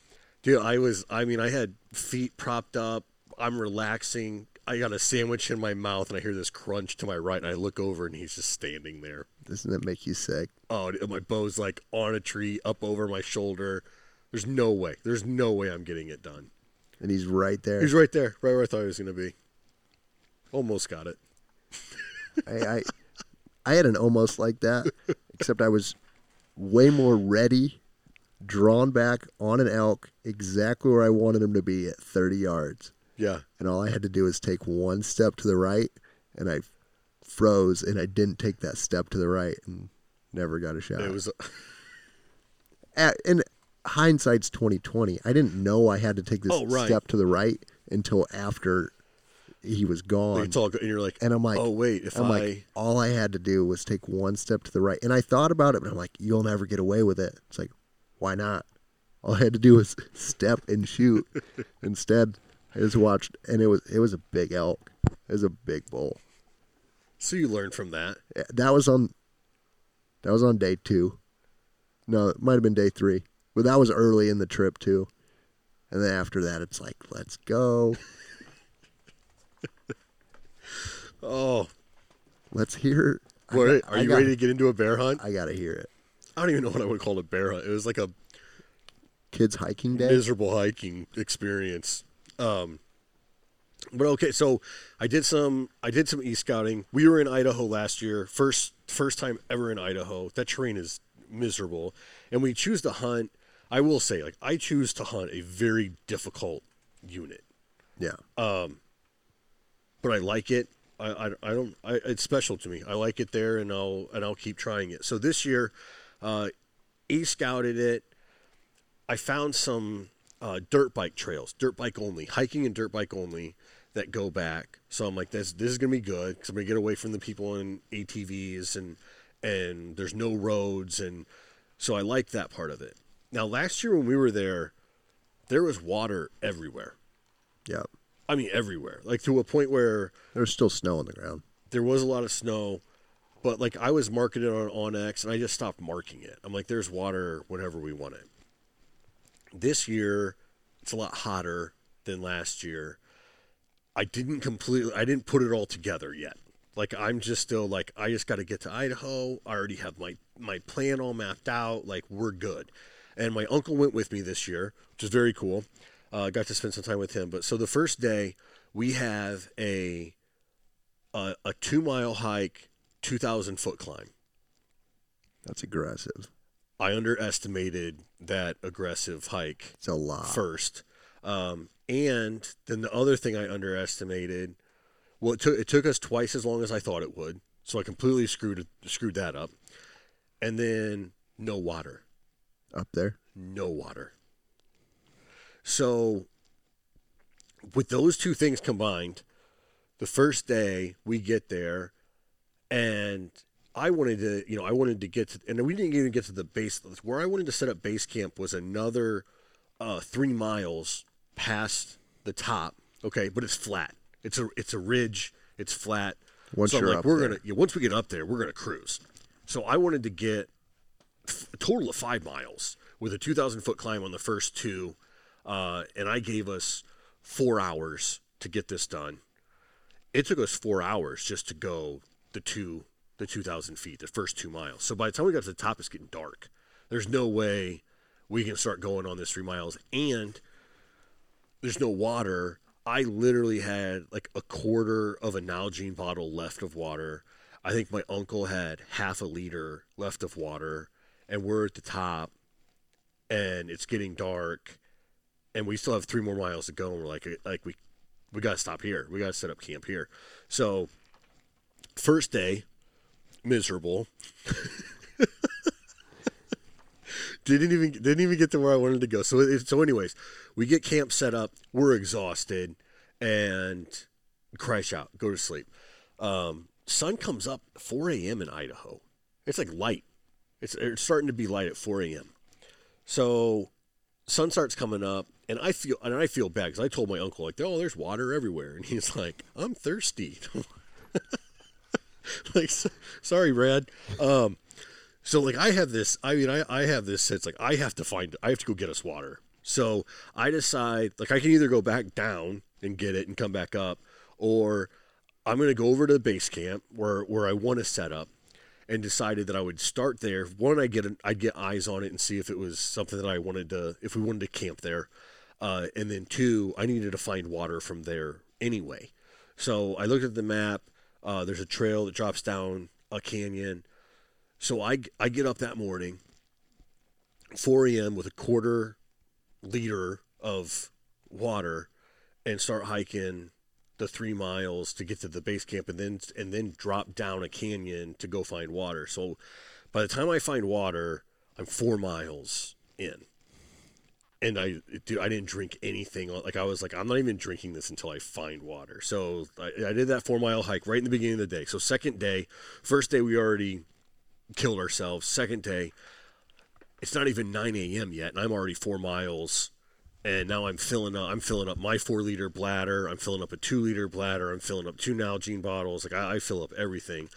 Dude, I was, I mean, I had feet propped up. I'm relaxing. I got a sandwich in my mouth and I hear this crunch to my right. And I look over and he's just standing there. Doesn't that make you sick? Oh, my bow's like on a tree up over my shoulder. There's no way. There's no way I'm getting it done. And he's right there. He's right there, right where I thought he was going to be. Almost got it. I, I I had an almost like that, except I was way more ready, drawn back on an elk, exactly where I wanted him to be at 30 yards. Yeah. And all I had to do was take one step to the right, and I froze, and I didn't take that step to the right, and never got a shot. It was At, and hindsight's 2020. I didn't know I had to take this Oh, right. step to the right until after he was gone. it's all good. And you're like, And I'm like, oh, wait, if I'm I. like, all I had to do was take one step to the right. And I thought about it, but I'm like, you'll never get away with it. It's like, why not? All I had to do was step and shoot. Instead, I just watched, and it was it was a big elk. It was a big bull. so you learned from that. That was on. That was on day two. No, it might have been day three, but that was early in the trip too. And then after that, it's like, let's go. Oh, Let's hear. I got- are you got- ready to get into a bear hunt? I gotta hear it. I don't even know what I would call a bear hunt. It was like a Kids hiking day. miserable hiking experience. Um, but okay, so I did some I did some e scouting. We were in Idaho last year, first first time ever in Idaho. That terrain is miserable, and we choose to hunt. I will say, like I choose to hunt a very difficult unit, Yeah. Um, but I like it. I, I, I don't. I, it's special to me. I like it there, and I'll and I'll keep trying it. So this year, uh, e scouted it. I found some uh, dirt bike trails, dirt bike only, hiking and dirt bike only that go back. So I'm like, this this is gonna be good because I'm gonna get away from the people in ATVs and and there's no roads and so I like that part of it. Now last year when we were there, there was water everywhere. Yeah. I mean everywhere, like to a point where There's still snow on the ground. there was a lot of snow, but like I was it on OnX and I just stopped marking it. I'm like, there's water whenever we want it. This year, it's a lot hotter than last year. I didn't completely, I didn't put it all together yet. Like I'm just still like, I just got to get to Idaho. I already have my my plan all mapped out. Like we're good. And my uncle went with me this year, which is very cool. Uh, got to spend some time with him. But so the first day, we have a a, a two mile hike, 2,000 foot climb. That's aggressive. I underestimated that aggressive hike It's a lot. first. Um, and then the other thing I underestimated, well, it took, it took us twice as long as I thought it would. So I completely screwed, it- screwed that up. And then no water. Up there. no water. So, with those two things combined, the first day we get there, and I wanted to, you know, I wanted to get to, and we didn't even get to the base. Where I wanted to set up base camp was another uh, three miles past the top. Okay, but it's flat. It's a it's a ridge. It's flat. Once so you're like, up we're there. gonna yeah, once we get up there, we're gonna cruise. So I wanted to get a total of five miles with a 2,000 foot climb on the first two. Uh, and I gave us four hours to get this done. It took us four hours just to go the two, the 2,000 feet, the first two miles. So by the time we got to the top, it's getting dark. There's no way we can start going on this three miles. And there's no water. I literally had like a quarter of a Nalgene bottle left of water. I think my uncle had half a liter left of water, and we're at the top, and it's getting dark, and we still have three more miles to go. And we're like, like we, we got to stop here. We got to set up camp here. So, first day, miserable. didn't even didn't even get to where I wanted to go. So so anyways, we get camp set up. We're exhausted and crash out, go to sleep. Um, sun comes up 4 a.m. in Idaho. It's like light. It's, it's starting to be light at 4 a.m. So sun starts coming up, and I feel and I feel bad because I told my uncle like, oh, there's water everywhere, and he's like, I'm thirsty. like, sorry, Brad. Um, so like I have this. I mean, I I have this. It's like I have to find. I have to go get us water. So I decide like I can either go back down and get it and come back up, or I'm going to go over to the base camp where where I want to set up, and decided that I would start there. One, I get an, I'd get eyes on it and see if it was something that I wanted to if we wanted to camp there, uh, and then two, I needed to find water from there anyway. So I looked at the map. Uh, there's a trail that drops down a canyon. So I, I get up that morning, 4 a.m. with a quarter liter of water and start hiking the three miles to get to the base camp and then and then drop down a canyon to go find water. So by the time I find water, I'm four miles in. And I, dude, I didn't drink anything. Like I was like, I'm not even drinking this until I find water. So I, I did that four mile hike right in the beginning of the day. So second day, first day we already killed ourselves. Second day, it's not even 9 a.m. yet, and I'm already four miles and now I'm filling up. I'm filling up my four liter bladder. I'm filling up a two liter bladder. I'm filling up two Nalgene bottles. Like I, I fill up everything.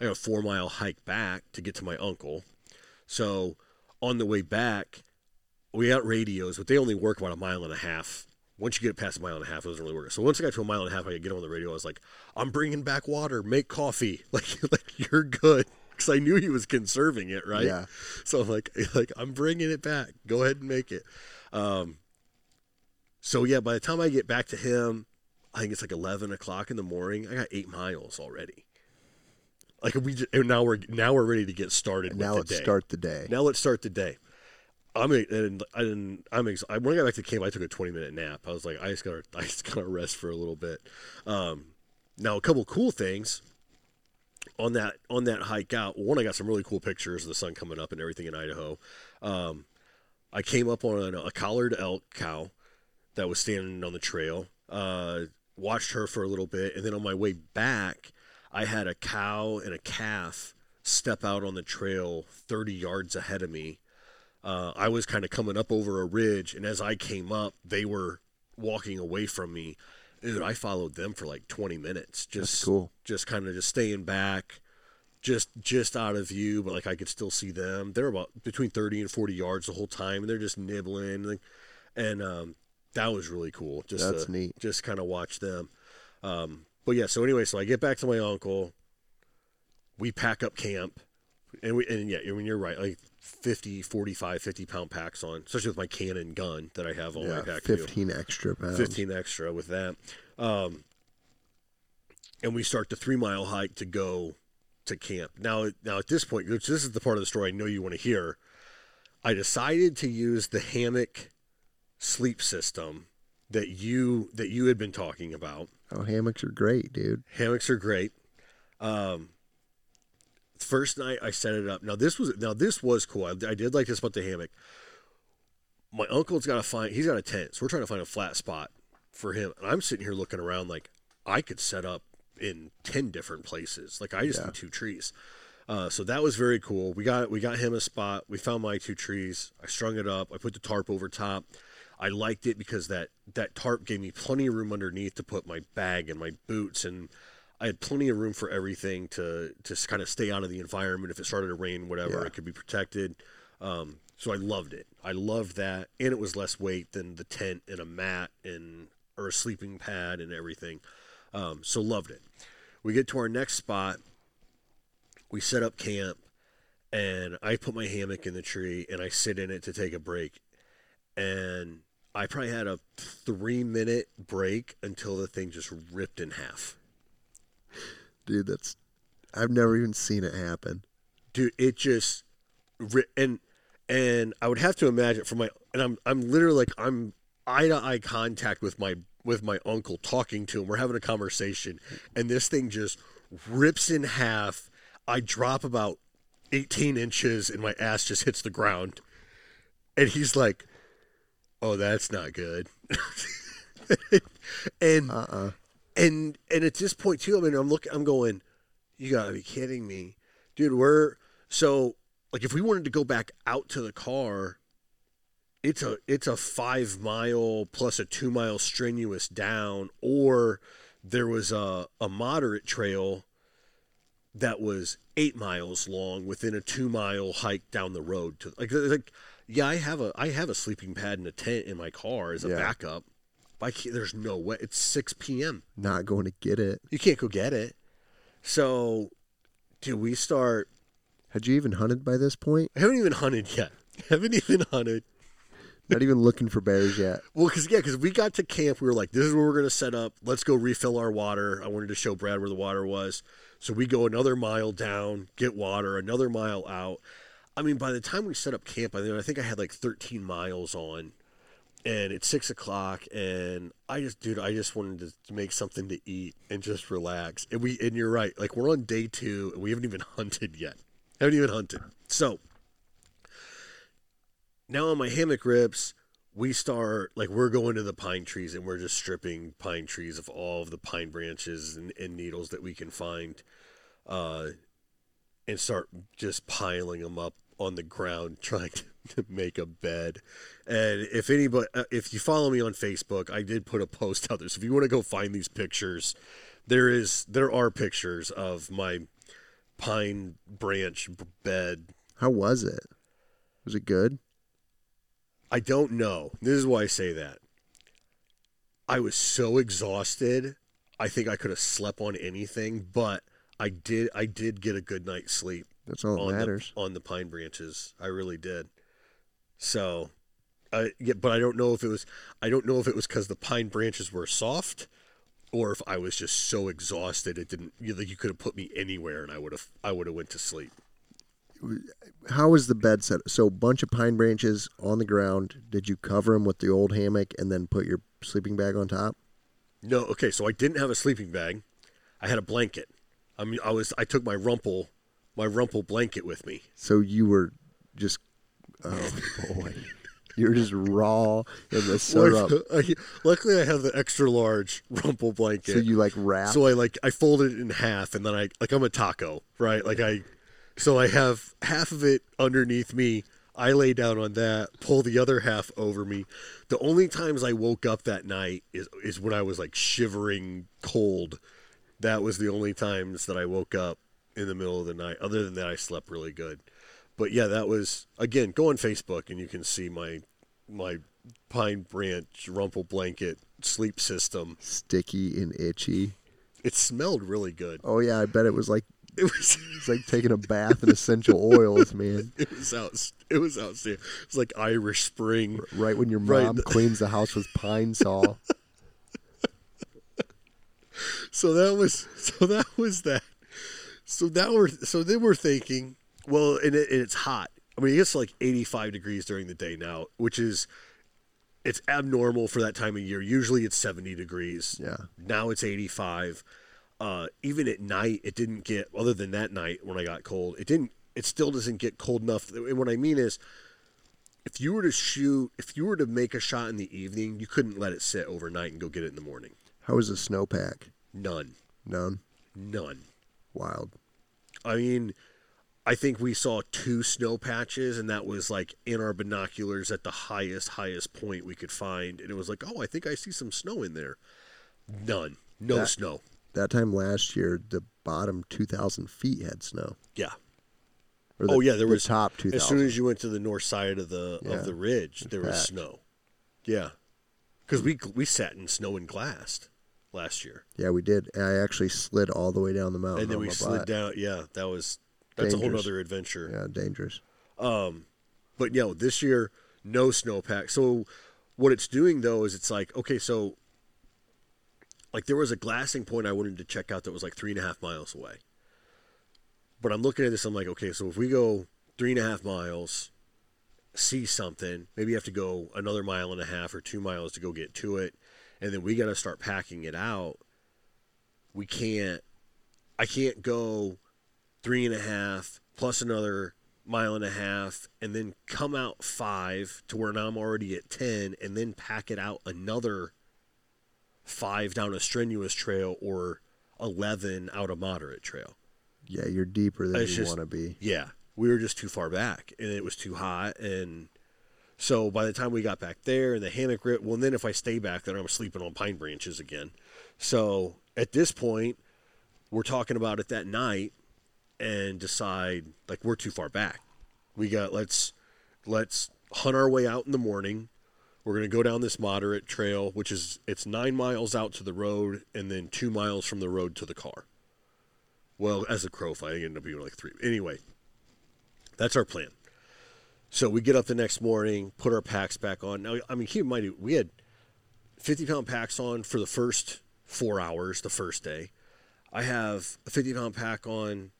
I got a four mile hike back to get to my uncle. So on the way back, we got radios, but they only work about a mile and a half. Once you get past a mile and a half, it doesn't really work. So once I got to a mile and a half, I could get on the radio. I was like, "I'm bringing back water. Make coffee. Like, like you're good." Because I knew he was conserving it, right? Yeah. So I'm like, like I'm bringing it back. Go ahead and make it. Um, so yeah, by the time I get back to him, I think it's like eleven o'clock in the morning. I got eight miles already. Like we just, and now we're now we're ready to get started. Now let's day. start the day. Now let's start the day. I'm and I didn't. I'm ex- when I got back to camp, I took a 20 minute nap. I was like, I just gotta, I just gotta rest for a little bit. Um, now a couple cool things on that on that hike out. One, I got some really cool pictures of the sun coming up and everything in Idaho. Um, I came up on a, a collared elk cow that was standing on the trail. Uh, watched her for a little bit, and then on my way back, I had a cow and a calf step out on the trail 30 yards ahead of me. Uh, I was kind of coming up over a ridge, and as I came up, they were walking away from me. Dude, I followed them for like 20 minutes. Just That's cool. Just kind of just staying back, just just out of view, but like I could still see them. They're about between 30 and 40 yards the whole time, and they're just nibbling. And um, that was really cool. Just That's to, neat. Just kind of watch them. Um, but yeah, so anyway, so I get back to my uncle. We pack up camp, and we and yeah, I mean you're right, like 50, 45, 50 pound packs on, especially with my cannon gun that I have on yeah, my pack. 15 too. extra pounds. 15 extra with that. Um, and we start the three mile hike to go to camp. Now, now at this point, which this is the part of the story I know you want to hear. I decided to use the hammock sleep system that you that you had been talking about. Oh, hammocks are great, dude. Hammocks are great. Um, first night I set it up. Now this was now this was cool. I, I did like this about the hammock. My uncle's got to find. He's got a tent, so we're trying to find a flat spot for him. And I'm sitting here looking around like I could set up in ten different places. Like I just yeah. need two trees. Uh, so that was very cool. We got we got him a spot. We found my two trees. I strung it up. I put the tarp over top. I liked it because that that tarp gave me plenty of room underneath to put my bag and my boots and I had plenty of room for everything to to kind of stay out of the environment. If it started to rain, whatever, yeah. it could be protected. Um, so I loved it. I loved that, and it was less weight than the tent and a mat and or a sleeping pad and everything. Um, so loved it. We get to our next spot. We set up camp, and I put my hammock in the tree and I sit in it to take a break. And I probably had a three minute break until the thing just ripped in half. Dude, that's I've never even seen it happen. Dude, it just and and I would have to imagine for my and I'm I'm literally like I'm eye to eye contact with my with my uncle talking to him. We're having a conversation and this thing just rips in half. I drop about 18 inches and my ass just hits the ground. and he's like, "Oh, that's not good." and Uh uh and and at this point too, I mean, I'm looking, I'm going, you gotta be kidding me, dude. We're so like if we wanted to go back out to the car, it's a it's a five mile plus a two mile strenuous down, or there was a a moderate trail that was eight miles long within a two mile hike down the road to like like yeah I have a I have a sleeping pad and a tent in my car as a Yeah. backup. Can't, there's no way. It's 6 p.m. Not going to get it. You can't go get it. So, do we start? Had you even hunted by this point? I haven't even hunted yet. haven't even hunted. Not even looking for bears yet. Well, because yeah, because we got to camp, we were like, "This is where we're gonna set up. Let's go refill our water." I wanted to show Brad where the water was, so we go another mile down, get water, another mile out. I mean, by the time we set up camp, I think I had like 13 miles on, and it's six o'clock, and I just, dude, I just wanted to, make something to eat and just relax. And we, and you're right, like we're on day two, and we haven't even hunted yet. Haven't even hunted. So now on my hammock rips, we start like we're going to the pine trees and we're just stripping pine trees of all of the pine branches and, and needles that we can find, uh, and start just piling them up on the ground, trying to make a bed. And if anybody, uh, if you follow me on Facebook, I did put a post out there. So if you want to go find these pictures, there is there are pictures of my pine branch bed How was it? Was it good? I don't know. This is why I say that. I was so exhausted. I think I could have slept on anything, but I did. I did get a good night's sleep That's all that on matters. the on the pine branches. I really did. So, I yeah, but I don't know if it was. I don't know if it was because the pine branches were soft, or if I was just so exhausted it didn't. You, like you could have put me anywhere and I would have. I would have went to sleep. How was the bed set? So, bunch of pine branches on the ground. Did you cover them with the old hammock and then put your sleeping bag on top? No, okay, so I didn't have a sleeping bag. I had a blanket. I mean, I was I took my Rumpl, my Rumpl blanket with me. So you were just, oh boy, You're just raw in the syrup. I, luckily, I have the extra large Rumpl blanket. So you like wrap. So I like I fold it in half, and then I like I'm a taco, right? Like I, so I have half of it underneath me. I lay down on that, pull the other half over me. The only times I woke up that night is is when I was like shivering cold. That was the only times that I woke up in the middle of the night. Other than that, I slept really good. But yeah, that was again. Go on Facebook and you can see my my pine branch Rumpl blanket sleep system. sticky and itchy. It smelled really good. Oh yeah, I bet it was like It was it's like taking a bath in essential oils, man. it was out it was outstanding. It's like Irish Spring. Right when your Right. mom cleans the house with Pine-Sol. So that was so that was that. So that we're so then we're thinking, well, and, it, and it's hot. I mean, it gets like 85 degrees during the day now, which is it's abnormal for that time of year. Usually it's 70 degrees. Yeah. Now it's 85. Uh, even at night, it didn't get. Other than that night when I got cold, it didn't. It still doesn't get cold enough. And what I mean is, if you were to shoot, if you were to make a shot in the evening, you couldn't let it sit overnight and go get it in the morning. How was the snowpack? None. None. None. Wild. I mean, I think we saw two snow patches, and that was like in our binoculars at the highest, highest point we could find. And it was like, oh, I think I see some snow in there. None. No That- snow. That time last year, the bottom 2,000 feet had snow. Yeah. The, oh yeah, there the was top As soon as you went to the north side of the Yeah. of the ridge, there was packed. snow. Yeah, because we we sat in snow and glassed last year, Yeah, we did. I actually slid all the way down the mountain. and then we slid butt. down. Yeah, that was that's a whole Dangerous. other adventure. Yeah, dangerous. Um, but no, this year no snowpack. So what it's doing though is it's like okay, so like there was a glassing point I wanted to check out that was like three and a half miles away. But I'm looking at this, I'm like, okay, so if we go three and a half miles, see something, maybe you have to go another mile and a half or two miles to go get to it, and then we got to start packing it out. We can't, I can't go three and a half plus another mile and a half, and then come out five to where now I'm already at 10, and then pack it out another five down a strenuous trail or 11 out a moderate trail. Yeah, you're deeper than It's you want to be. Yeah, we were just too far back, and it was too hot, and so by the time we got back there, and the hammock rip, well, then if I stay back there, I'm sleeping on pine branches again. So at this point, we're talking about it that night, and decide like we're too far back. We got let's let's hunt our way out in the morning. We're gonna go down this moderate trail, which is it's nine miles out to the road, and then two miles from the road to the car. Well, as a crow fly, it ended up being like three. Anyway, that's our plan. So we get up the next morning, put our packs back on. Now, I mean, keep in mind, we had 50 pound packs on for the first four hours, the first day. I have a 50 pound pack on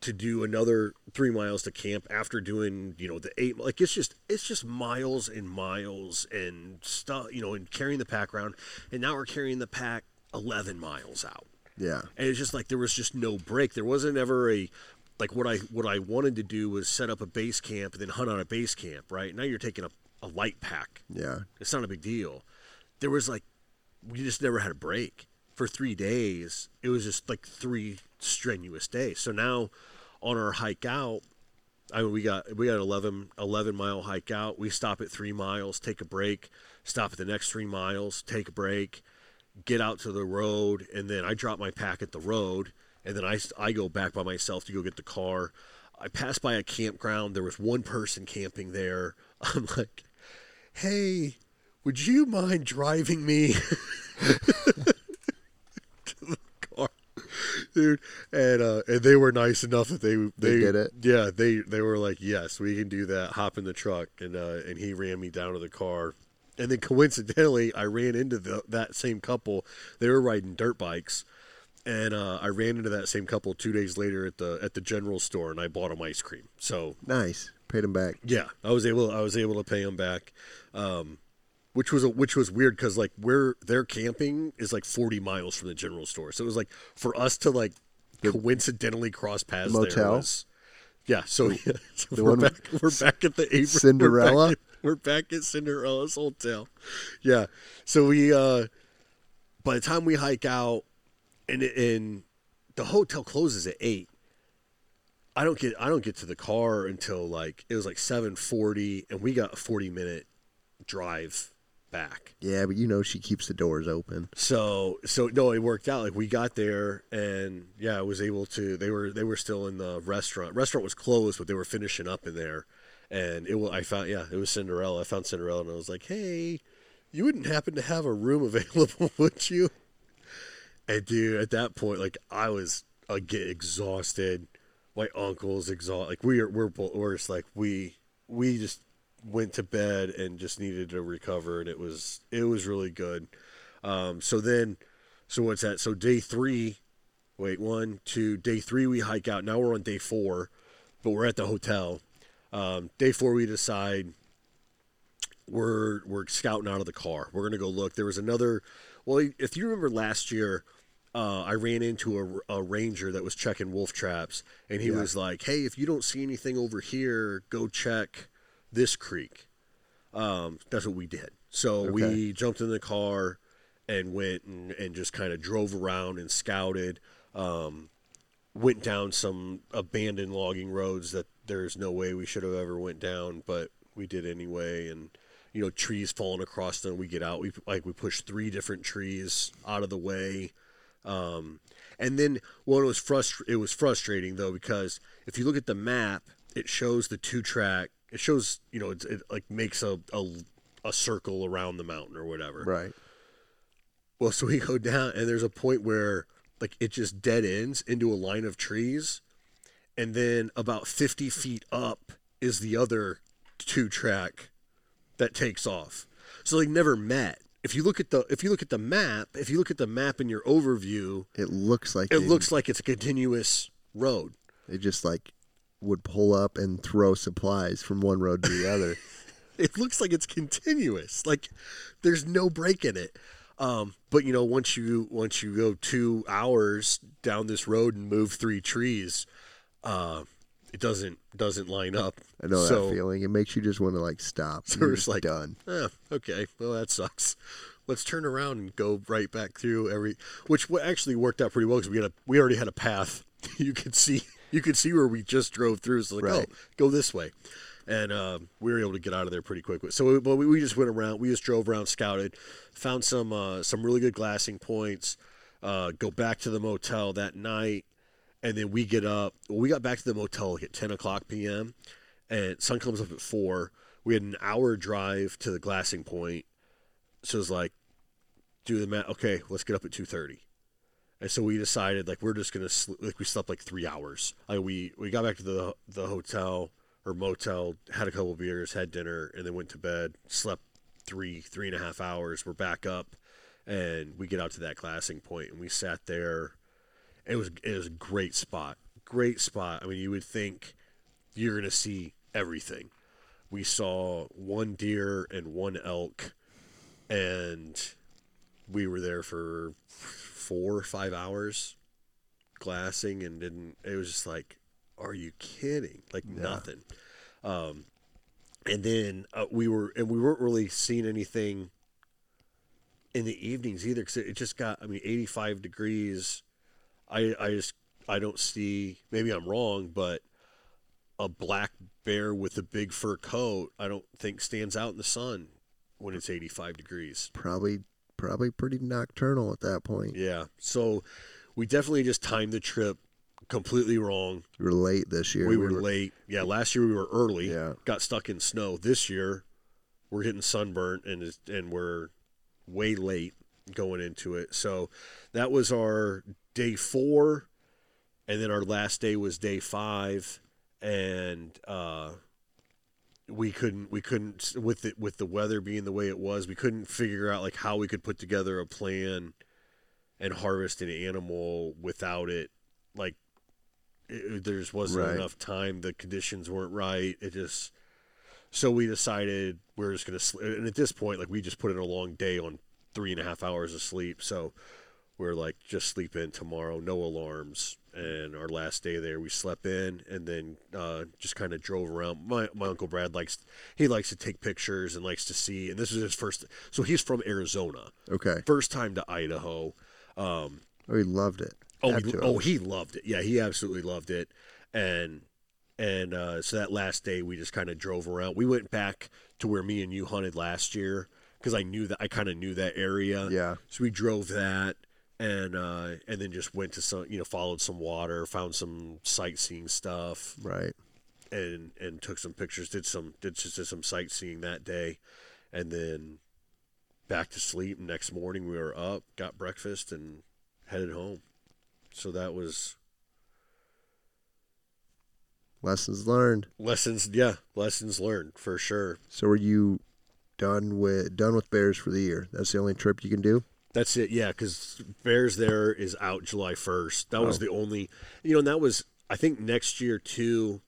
to do another three miles to camp after doing, you know, the eight. Like it's just, it's just miles and miles and stuff, you know, and carrying the pack around. And now we're carrying the pack 11 miles out Yeah. and it's just like there was just no break. There wasn't ever a like what I what I wanted to do was set up a base camp and then hunt on a base camp. Right now you're taking a, a light pack. Yeah. It's not a big deal. There was like we just never had a break for three days. It was just like three strenuous day. So now on our hike out, I mean, we got we got 11, 11 mile hike out. We stop at three miles, take a break, stop at the next three miles, take a break, get out to the road, and then I drop my pack at the road, and then I I go back by myself to go get the car. I pass by a campground. There was one person camping there. I'm like, hey, would you mind driving me dude? And uh, and they were nice enough that they They they, did it? Yeah, they they were like, yes, we can do that. Hop in the truck, and uh, and he ran me down to the car. And then coincidentally, I ran into the, that same couple. They were riding dirt bikes, and uh, I ran into that same couple two days later at the at the general store, and I bought them ice cream. So Nice. Paid them back. yeah, I was able I was able to pay them back, um, which was a, which was weird because like where they're camping is like forty miles from the general store, so it was like for us to like coincidentally cross paths there motel? was. Yeah, so, yeah, so the we're back. We're back at the Abra- Cinderella? We're back, at, we're back at Cinderella's hotel. Yeah, so we uh, by the time we hike out, and and the hotel closes at eight. I don't get I don't get to the car until like it was like seven forty, and we got a forty minute drive back. Yeah, but you know she keeps the doors open. So so no, it worked out. Like we got there, and yeah, I was able to. They were they were still in the restaurant. Restaurant was closed, but they were finishing up in there, and it was I found yeah it was Cinderella. I found Cinderella, and I was like, hey, you wouldn't happen to have a room available, would you? And dude, at that point, like I was I get exhausted. My uncle's exhausted. Like we are we're both we're just like we we just went to bed and just needed to recover, and it was it was really good. Um, so then, so what's that? So day three, wait, one, two, day three we hike out. Now we're on day four, but we're at the hotel. Um, day four we decide we're we're scouting out of the car. We're gonna go look. There was another. Well, if you remember last year, uh, I ran into a, a ranger that was checking wolf traps, and he Yeah. was like, "Hey, if you don't see anything over here, go check this creek." Um, that's what we did. So Okay. we jumped in the car and went and, and just kind of drove around and scouted. Um, went down some abandoned logging roads that there's no way we should have ever went down, but we did anyway. And you know, trees falling across them. We get out. We like we pushed three different trees out of the way. Um, and then well, it was frust- It was frustrating though because if you look at the map, it shows the two track. It shows you know it, it like makes a, a a circle around the mountain or whatever. Right. Well, so we go down, and there's a point where like it just dead ends into a line of trees, and then about 50 feet up is the other two track that takes off. So they never met. If you look at the if you look at the map, if you look at the map in your overview, It looks like it they, looks like it's a continuous road. they just like would pull up and throw supplies from one road to the other. it looks like it's continuous. Like there's no break in it. Um, but you know, once you once you go two hours down this road and move three trees, uh, it doesn't doesn't line up. I know so, that feeling. It makes you just want to like stop. So You're we're just like, done. eh, okay, well that sucks. Let's turn around and go right back through every, which actually worked out pretty well because we had a we already had a path. you could see you could see where we just drove through. So like, Right. oh, go this way, and um, we were able to get out of there pretty quick. So, we, but we, we just went around. We just drove around, scouted, found some uh, some really good glassing points. Uh, go back to the motel that night, and then we get up. We got back to the motel like at ten o'clock p.m. and sun comes up at four. We had an hour drive to the glassing point, so it's like, do the math. Okay, let's get up at two thirty. And so we decided like we're just gonna sl- like we slept like three hours. Like we we got back to the the hotel or motel, had a couple beers, had dinner, and then went to bed. Slept three three and a half hours. We're back up, and we get out to that glassing point, and we sat there. It was it was a great spot, great spot. I mean, you would think you're gonna see everything. We saw one deer and one elk, and we were there for four or five hours glassing and didn't it was just like are you kidding? Like nothing. Um and then uh, we were and we weren't really seeing anything in the evenings either because it, it just got i mean 85 degrees. I i just i don't see maybe i'm wrong but a black bear with a big fur coat i don't think stands out in the sun when it's 85 degrees. Probably, probably pretty nocturnal at that point. yeah. So we definitely just timed the trip completely wrong. We were late this year. we were late. Yeah, last year we were early. Yeah. Got stuck in snow. This year we're getting sunburnt and and we're way late going into it. So that was our day 4 and then our last day was day 5 and uh we couldn't we couldn't with it with the weather being the way it was we couldn't figure out like how we could put together a plan and harvest an animal without it like it, there just wasn't Right. enough time the conditions weren't right it just so we decided we're just gonna sl- and at this point like we just put in a long day on three and a half hours of sleep so we're like just sleep in tomorrow no alarms and our last day there we slept in and then uh, just kind of drove around my, my uncle brad likes he likes to take pictures and likes to see and this is his first so he's from arizona Okay. first time to idaho um, Oh, he loved it. Oh, he, oh, he loved it. Yeah, he absolutely loved it. And and uh, so that last day, we just kind of drove around. We went back to where me and you hunted last year because I knew that I kind of knew that area. Yeah. So we drove that and uh, and then just went to some, you know, followed some water, found some sightseeing stuff, Right. and and took some pictures. Did some did just did some sightseeing that day, and then back to sleep. Next morning, we were up, got breakfast, and headed home. So that was Lessons learned. lessons. Yeah, lessons learned for sure. So are you done with done with bears for the year? That's the only trip you can do. That's it. Yeah, because Bears there is out July first. That was Oh. the only, you know, and that was I think next year too.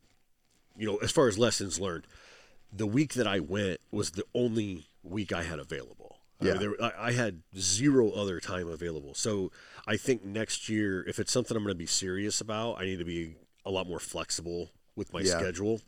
You know, as far as lessons learned, the week that I went was the only week I had available. I mean, Yeah. there, I, I had zero other time available. So I think next year, if it's something I'm going to be serious about, I need to be a lot more flexible with my Yeah. schedule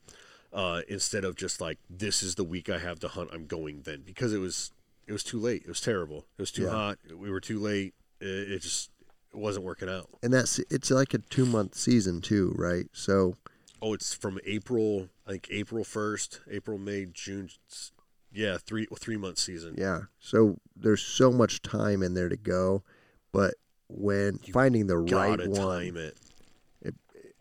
uh, instead of just like this is the week I have to hunt. I'm going then because it was it was too late. It was terrible. It was too Yeah. hot. We were too late. It, it just it wasn't working out. And that's it's like a two month season too, right? So Oh, it's from April. I think April first, April, May, June. Yeah, three three month season. yeah. So there's so much time in there to go, but when finding the right one, time it.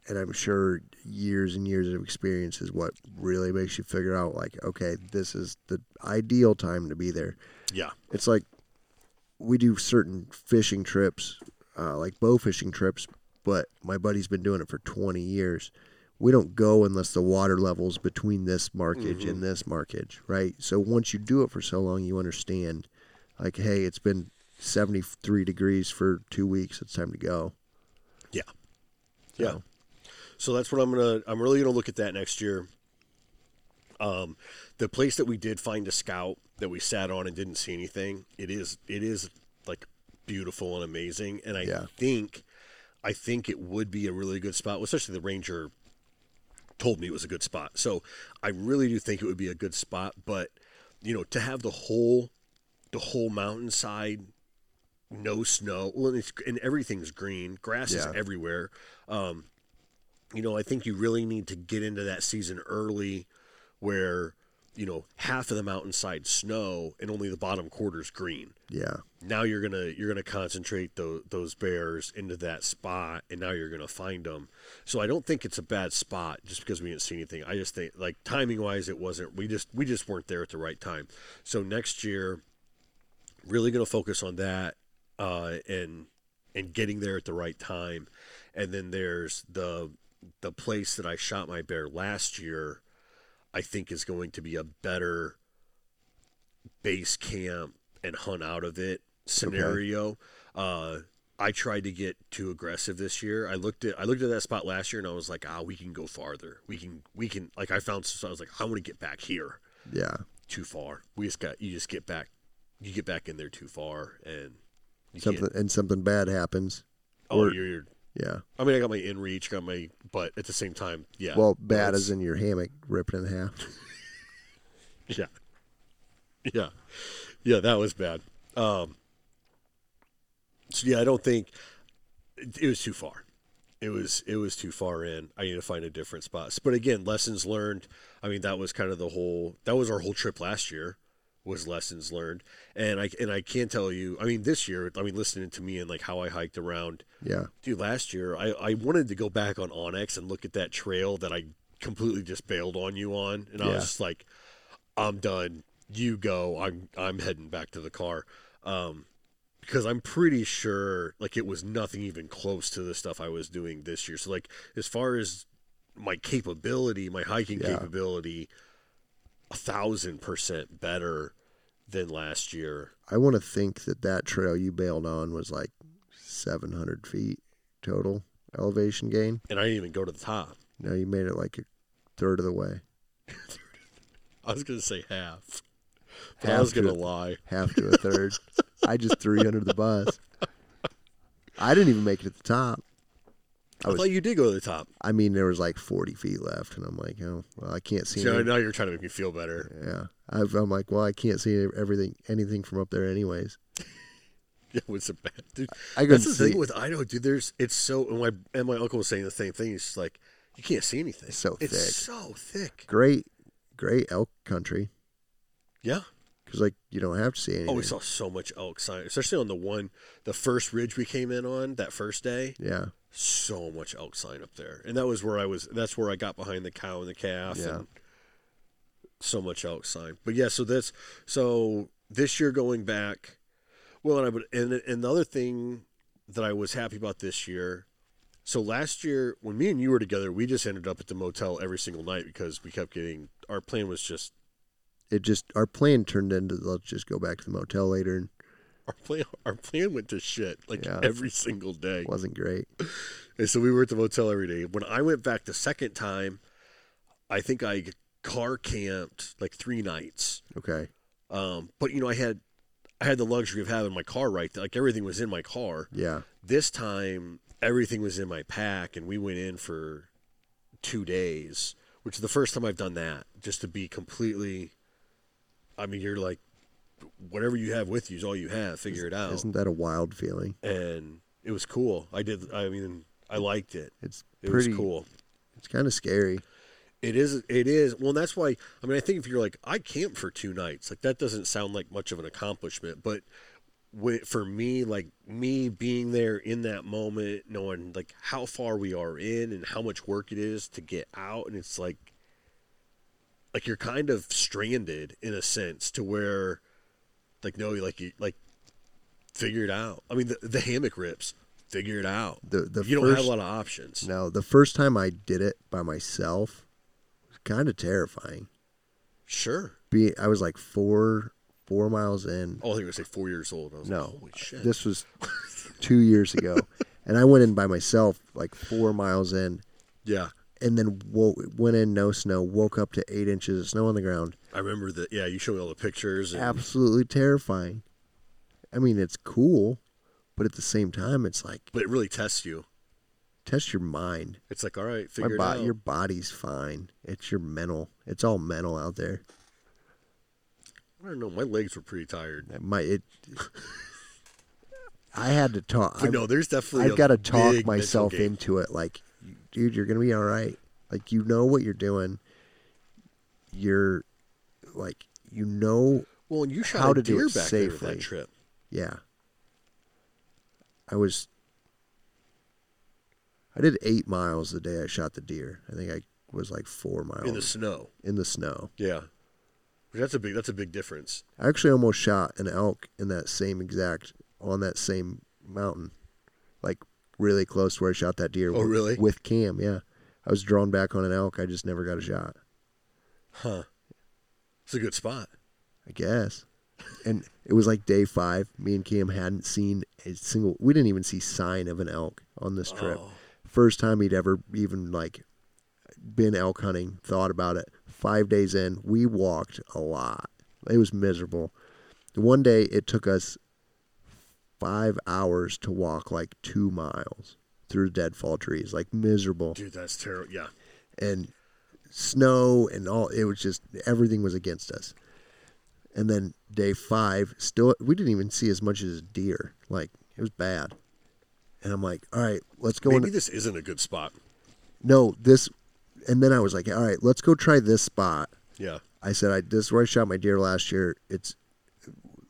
and I'm sure years and years of experience is what really makes you figure out like, okay, this is the ideal time to be there. Yeah, It's like we do certain fishing trips, uh, like bow fishing trips, but my buddy's been doing it for 20 years. We don't go unless the water level's between this markage and this markage, right? So once you do it for so long, you understand, like, hey, it's been 73 degrees for two weeks. It's time to go. yeah, yeah. So, that's what I'm gonna. I'm really gonna look at that next year. Um, the place that we did find a scout that we sat on and didn't see anything. It is. It is like beautiful and amazing. And I Yeah. think, I think it would be a really good spot, especially the ranger told me it was a good spot. So I really do think it would be a good spot. But you know, to have the whole the whole mountainside, no snow, well, it's, and everything's green, grass is everywhere. Um, you know, I think you really need to get into that season early, where you know half of the mountainside snow and only the bottom quarter's green. Yeah. now you're gonna you're gonna concentrate those those bears into that spot and now you're gonna find them so i don't think it's a bad spot just because we didn't see anything. I just think like timing wise it wasn't we just we just weren't there at the right time. So next year really gonna focus on that uh and and getting there at the right time. And then there's the the place that i shot my bear last year i think is going to be a better base camp and hunt out of it scenario. Uh, I tried to get too aggressive this year. I looked at I looked at that spot last year and I was like, ah, we can go farther. We can we can like I found so I was like, I want to get back here. Yeah. Too far. We just got you just get back you get back in there too far and Something and something bad happens. oh or- you're, you're Yeah. I mean I got my inReach, got my but at the same time, yeah. Well, bad as in your hammock ripped in half. Yeah. Yeah. Yeah, that was bad. Um, so yeah, I don't think it, it was too far. It was it was too far in. I need to find a different spot. But again, lessons learned. I mean, that was kind of the whole that was our whole trip last year was lessons learned. And I and I can tell you, I mean, this year, I mean, listening to me and like how I hiked around Yeah. dude last year I, I wanted to go back on onX and look at that trail that i completely just bailed on you on and i was just like i'm done you go i'm i'm heading back to the car um because i'm pretty sure like it was nothing even close to the stuff i was doing this year so like as far as my capability my hiking Yeah. capability a thousand percent better than last year I want to think that that trail you bailed on was like 700 feet total elevation gain. and i didn't even go to the top No, you made it like a third of the way, i was gonna say half but i Half was to gonna lie half to a third. I just threw you under the bus. I didn't even make it at the top. I, I was- thought you did go to the top. I mean, there was like 40 feet left, and I'm like, oh, well, I can't see. So any- now you're trying to make me feel better. Yeah, I've, I'm like, well, I can't see everything, anything from up there, anyways. Yeah, it was a bad dude. I That's the thing with Idaho, dude. There's it's so and my and my uncle was saying the same thing. He's just like, you can't see anything. It's so It's thick. so thick. great, great elk country Yeah. Because like you don't have to see anything. Oh, we saw so much elk sign, especially on the one, the first ridge we came in on that first day. Yeah, So much elk sign up there, and that was where I was. That's where I got behind the cow and the calf. Yeah. And so much elk sign. But yeah, so that's so this year going back. Well, and I would, and and the other thing that I was happy about this year. So last year, when me and you were together, we just ended up at the motel every single night because we kept getting. Our plan was just it just our plan turned into let's just go back to the motel later, and our plan. Our plan went to shit like Yeah. every single day. it wasn't great. And so we were at the motel every day. When I went back the second time, I think I car camped like three nights. Okay, Um, but you know, I had I had the luxury of having my car right. Like everything was in my car. yeah, This time everything was in my pack and we went in for two days, which is the first time I've done that. Just to be completely I mean, you're like whatever you have with you is all you have. Figure it out. isn't that a wild feeling? And it was cool. I did I mean I liked it. It's It pretty was cool. It's kind of scary. It is. It is. Well, that's why. I mean, I think if you're like, I camped for two nights, like that doesn't sound like much of an accomplishment. But for me, like me being there in that moment, knowing like how far we are in and how much work it is to get out, and it's like, like you're kind of stranded in a sense to where, like, no, like you like figure it out. I mean, the, the hammock rips. Figure it out. The the you first, don't have a lot of options. No, the first time I did it by myself was kind of terrifying. Sure. Be I was like four four miles in. Oh, I think I was like four years old. I was No, like, holy shit. This was two years ago, and I went in by myself like four miles in, yeah. And then woke, went in no snow. Woke up to eight inches of snow on the ground. I remember that. Yeah, you showed me all the pictures. And, Absolutely terrifying. I mean, it's cool, but at the same time, it's like but it really tests you. test your mind. It's like, all right, My figure bo- it out. your body's fine. It's your mental. It's all mental out there. I don't know. My legs were pretty tired. My it. I had to talk. But I- no, there's definitely. I've got to talk myself into it. Like, dude, you're gonna be all right. Like, you know what you're doing. You're, like, you know, Well, and you shot how a to do deer it back there that trip. yeah. I was. I did eight miles the day I shot the deer. I think I was like four miles in the snow. in the snow. Yeah, that's a big. That's a big difference. I actually almost shot an elk in that same exact on that same mountain, like really close to where I shot that deer. Oh, with- really? With cam, yeah. I was drawn back on an elk. I just never got a shot. Huh? It's a good spot. I guess. And it was like day five. Me and Cam hadn't seen a single. We didn't even see sign of an elk on this trip. Oh. First time he'd ever even like been elk hunting. Thought about it. Five days in, we walked a lot. It was miserable. One day it took us five hours to walk like two miles through deadfall trees, like miserable Dude, that's terrible. Yeah. and snow and all it was just everything was against us and then day five still we didn't even see as much as a deer like it was bad and i'm like all right let's go Maybe this isn't a good spot. no this and then i was like all right let's go try this spot Yeah. i said i this is where i shot my deer last year it's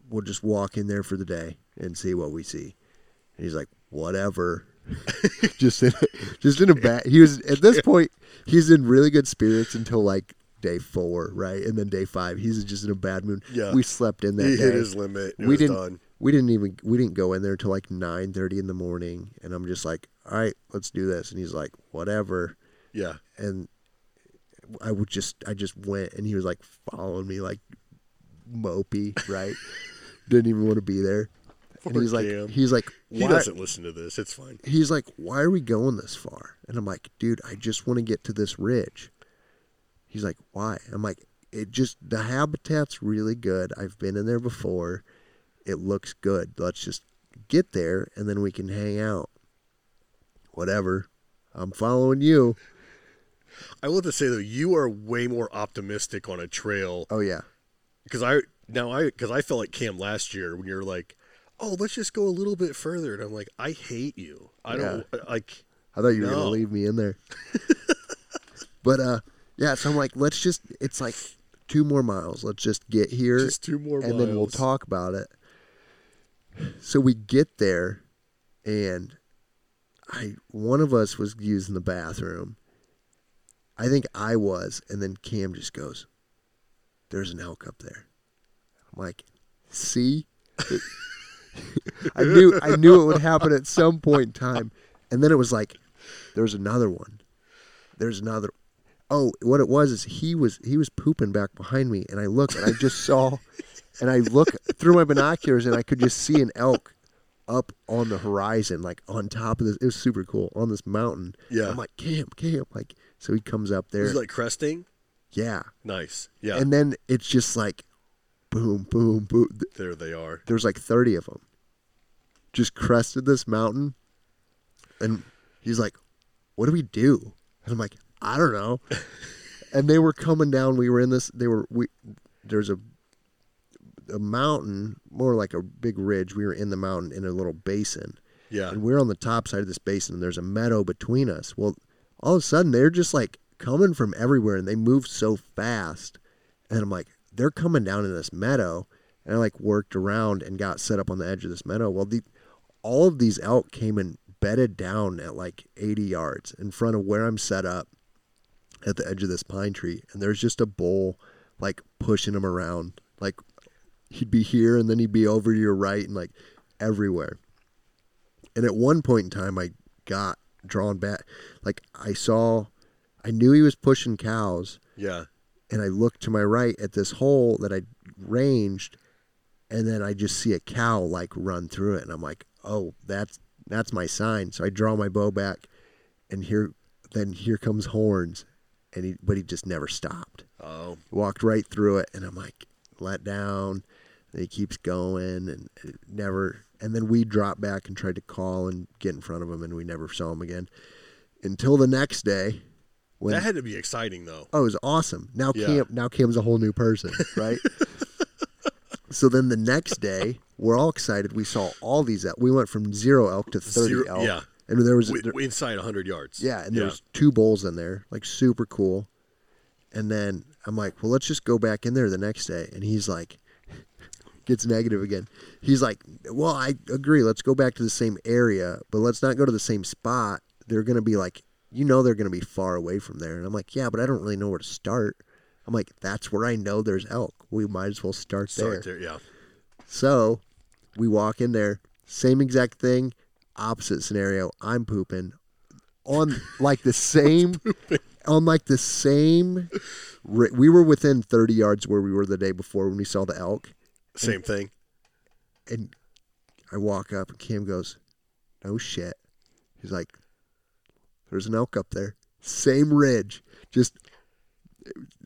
we'll just walk in there for the day and see what we see and he's like whatever just in just in a bad he was at this point he's in really good spirits until like day four right and then day five he's just in a bad mood Yeah. we slept in that He day hit his limit. It we didn't done. we didn't even we didn't go in there until like 9 in the morning and i'm just like all right let's do this and he's like whatever Yeah. and I would just I just went and he was like following me like mopey, right? Didn't even want to be there. And he's like he's like He doesn't listen to this. It's fine. he's like, Why are we going this far? And I'm like, dude, I just want to get to this ridge. He's like, Why? I'm like, it just the habitat's really good. I've been in there before. It looks good. Let's just get there and then we can hang out. Whatever. I'm following you. I will have to say though, you are way more optimistic on a trail Oh yeah. because I now I because I felt like Cam last year when you're like, oh, let's just go a little bit further, and I'm like, I hate you. I don't like. I thought you were No. gonna leave me in there. but uh yeah, so I'm like, let's just it's like two more miles. Let's just get here Just two more and then we'll talk about it. So we get there and I one of us was using the bathroom. I think I was, and then Cam just goes, There's an elk up there. I'm like, see? I knew I knew it would happen at some point in time. And then it was like, there's another one. There's another Oh, what it was is he was he was pooping back behind me and I looked and I just saw and I look through my binoculars and I could just see an elk up on the horizon, like on top of this. It was super cool on this mountain. Yeah. I'm like, camp, camp. Like, so he comes up there. He's like cresting. yeah. Nice. Yeah. And then it's just like, boom, boom, boom. there they are. There's like 30 of them. Just crested this mountain. And he's like, what do we do? And I'm like, I don't know. and they were coming down. We were in this, they were, we, there's a, a mountain, more like a big ridge. We were in the mountain in a little basin. Yeah. And we're on the top side of this basin, and there's a meadow between us. Well, all of a sudden, they're just like coming from everywhere, and they move so fast. And I'm like, they're coming down in this meadow. And I like worked around and got set up on the edge of this meadow. Well, the, all of these elk came and bedded down at like 80 yards in front of where I'm set up at the edge of this pine tree. And there's just a bull like pushing them around. Like he'd be here and then he'd be over to your right and like everywhere. And at one point in time, I got drawn back. Like I saw, I knew he was pushing cows, Yeah. And I look to my right at this hole that I ranged, and then I just see a cow like run through it, and I'm like, oh, that's that's my sign. So I draw my bow back, and here, then here comes horns, and he, but he just never stopped Oh. walked right through it and i'm like let down and he keeps going and it never and then we dropped back and tried to call and get in front of him, and we never saw him again until the next day. When that had to be exciting though. oh, it was awesome. Now Yeah. Cam now Cam's a whole new person, right? so then the next day, we're all excited. We saw all these elk. We went from zero elk to thirty Zero- elk. yeah. and there was W- there- inside 100 yards. yeah, and there was two bulls in there, like super cool. And then I'm like, well, let's just go back in there the next day. And he's like, gets negative again. He's like, well, I agree. Let's go back to the same area, but let's not go to the same spot. They're going to be like, you know, they're going to be far away from there. And I'm like, yeah, but I don't really know where to start. I'm like, that's where I know there's elk. We might as well start, Start there. there. Yeah. So we walk in there, same exact thing, opposite scenario. I'm pooping on like the same, on like the same. We were within 30 yards where we were the day before when we saw the elk, Same thing. and I walk up and Cam goes, "No shit." He's like, "There's an elk up there, same ridge, just."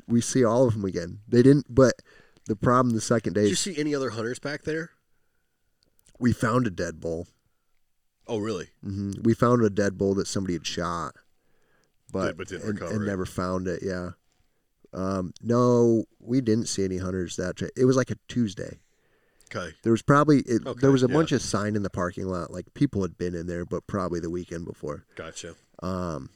We see all of them again. They didn't, but the problem the second day Did you see any other hunters back there? we found a dead bull. Oh, really? hmm We found a dead bull that somebody had shot, but, Did- but didn't and, recover and it. never found it. Yeah. Um, no, we didn't see any hunters that. Tra- it was like a Tuesday. Okay. There was probably it, Okay, there was a yeah. bunch of sign in the parking lot, like people had been in there, but probably the weekend before. Gotcha. Um,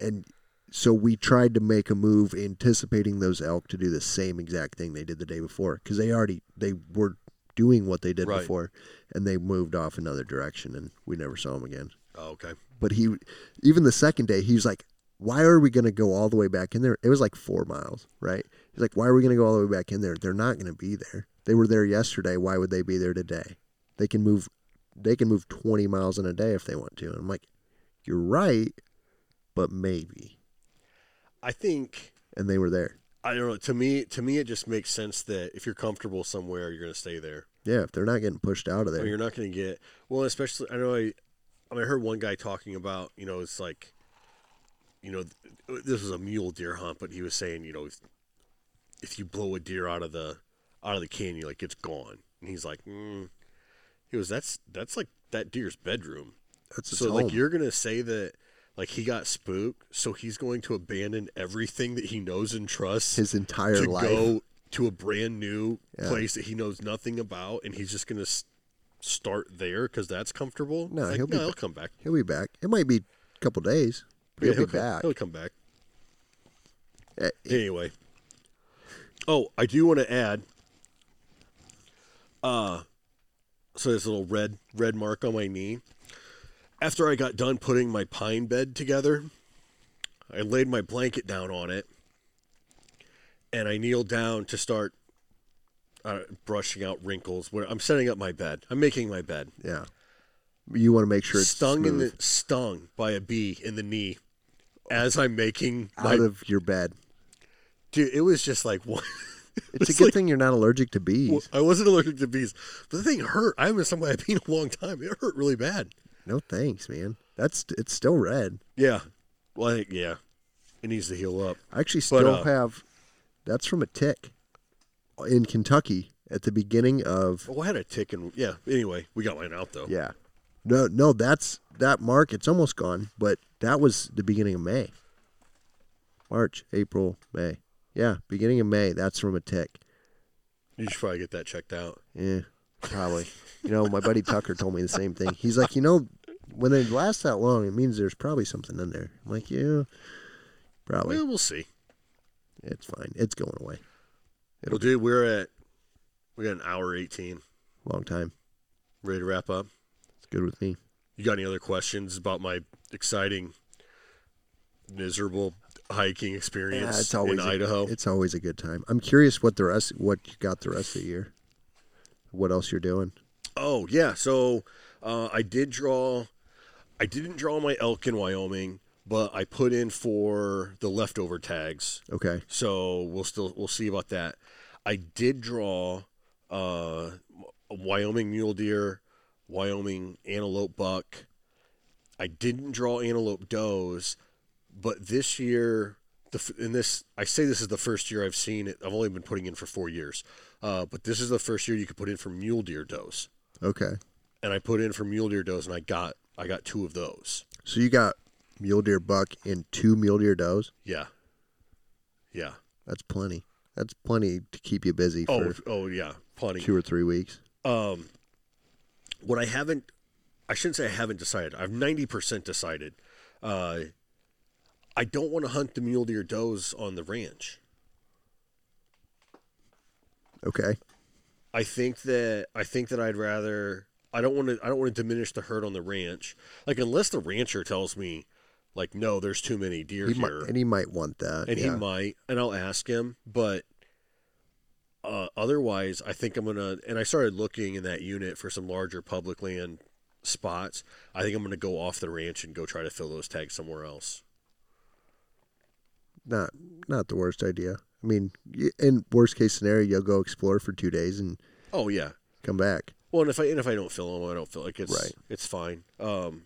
and so we tried to make a move, anticipating those elk to do the same exact thing they did the day before, because they already they were doing what they did Right. before, and they moved off another direction, and we never saw them again. Oh, okay. But he, even the second day, he was like, "Why are we going to go all the way back in there?" It was like four miles, right? He's like, "Why are we going to go all the way back in there? They're not going to be there. They were there yesterday. Why would they be there today? They can move, they can move twenty miles in a day if they want to." And I'm like, "You're right, but maybe." I think And they were there. I don't know. To me, to me, it just makes sense that if you're comfortable somewhere, you're going to stay there. Yeah, if they're not getting pushed out of I there, mean, you're not going to get well. Especially, I know. I, I, mean, I heard one guy talking about. You know, it's like, you know, this was a mule deer hunt, but he was saying, you know, if, if you blow a deer out of the out of the canyon, like it's gone. And he's like, mm. he was that's that's like that deer's bedroom. That's so home. like you're gonna say that like he got spooked, so he's going to abandon everything that he knows and trusts his entire to life. go to a brand new Yeah. place that he knows nothing about, and he's just gonna start there because that's comfortable. No, Like, he'll be he'll come back. He'll be back. It might be a couple days, but Yeah, he'll, be come, back. He'll come back. Eh, Anyway. Oh, I do want to add. Uh, so there's a little red red mark on my knee. After I got done putting my pine bed together, I laid my blanket down on it, and I kneeled down to start uh, brushing out wrinkles. Where I'm setting up my bed, I'm making my bed. Yeah. You want to make sure it's stung in the stung by a bee in the knee as I'm making my out of your bed. dude. It was just like what. It's a good like- thing you're not allergic to bees. Well, I wasn't allergic to bees, but the thing hurt. I haven't stung by a bee in a long time. It hurt really bad. No thanks, man. That's it's still red. Yeah, like yeah, it needs to heal up. I actually But, still uh, have. That's from a tick in Kentucky at the beginning of. Well, I had a tick and yeah. Anyway, we got mine out though. Yeah. No, no, that's that mark. It's almost gone, but that was the beginning of May. March, April, May. Yeah, beginning of May. That's from a tick. You should probably get that checked out. Yeah, probably. You know, my buddy Tucker told me the same thing. He's like, you know, when they last that long, it means there's probably something in there. I'm like, yeah, probably. Well, we'll see. It's fine. It's going away. It'll well, dude, we're at we got an hour eighteen. Long time. Ready to wrap up? It's good with me. You got any other questions about my exciting, miserable hiking experience Yeah, it's always in a, Idaho? It's always a good time. I'm curious what the rest, what you got the rest of the year. What else you're doing? Oh yeah, so uh, I did draw. I didn't draw my elk in Wyoming, but I put in for the leftover tags. Okay. So we'll still we'll see about that. I did draw uh, Wyoming mule deer, Wyoming antelope buck. I didn't draw antelope does, but this year, the in this I say this is the first year I've seen it. I've only been putting in for four years, uh, but this is the first year you could put in for mule deer does. Okay. and I put in for mule deer does, and I got I got two of those. So you got mule deer buck and two mule deer does. Yeah, yeah. That's plenty. That's plenty to keep you busy Oh, for oh yeah, plenty. two or three weeks. Um, what I haven't, I shouldn't say I haven't decided. I've ninety percent decided. Uh, I don't want to hunt the mule deer does on the ranch. Okay. I think that I think that I'd rather. I don't want to. I don't want to diminish the herd on the ranch. Like unless the rancher tells me, like, no, there's too many deer He here, might, and he might want that. and he might, and I'll ask him. But uh, otherwise, I think I'm gonna. And I started looking in that unit for some larger public land spots. I think I'm gonna go off the ranch and go try to fill those tags somewhere else. not not the worst idea. I mean, in worst case scenario, you'll go explore for two days and Oh yeah. come back. Well, and if I and if I don't fill them, I don't feel like it's Right. it's fine. Um,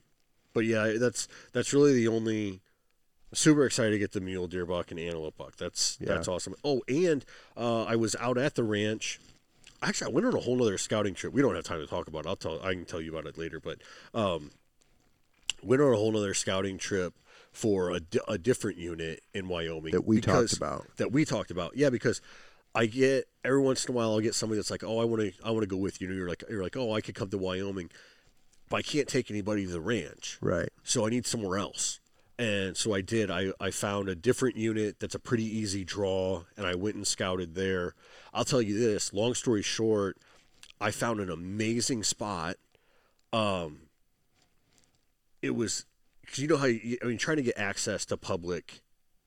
but yeah, that's that's really the only. Super excited to get the mule deer buck and antelope buck. That's Yeah. that's awesome. Oh, and uh, I was out at the ranch. Actually, I went on a whole nother scouting trip. We don't have time to talk about. it. I'll tell. I can tell you about it later. But um, went on a whole nother scouting trip for a, a different unit in Wyoming That we talked about. That we talked about. Yeah, because I get every once in a while I'll get somebody that's like, "Oh, I want to I want to go with you." You know, you're like you're like, "Oh, I could come to Wyoming." But I can't take anybody to the ranch. Right. So I need somewhere else. And so I did. I, I found a different unit that's a pretty easy draw, and I went and scouted there. I'll tell you this long story short, I found an amazing spot. Um, it was, because you know how, you, I mean, trying to get access to public,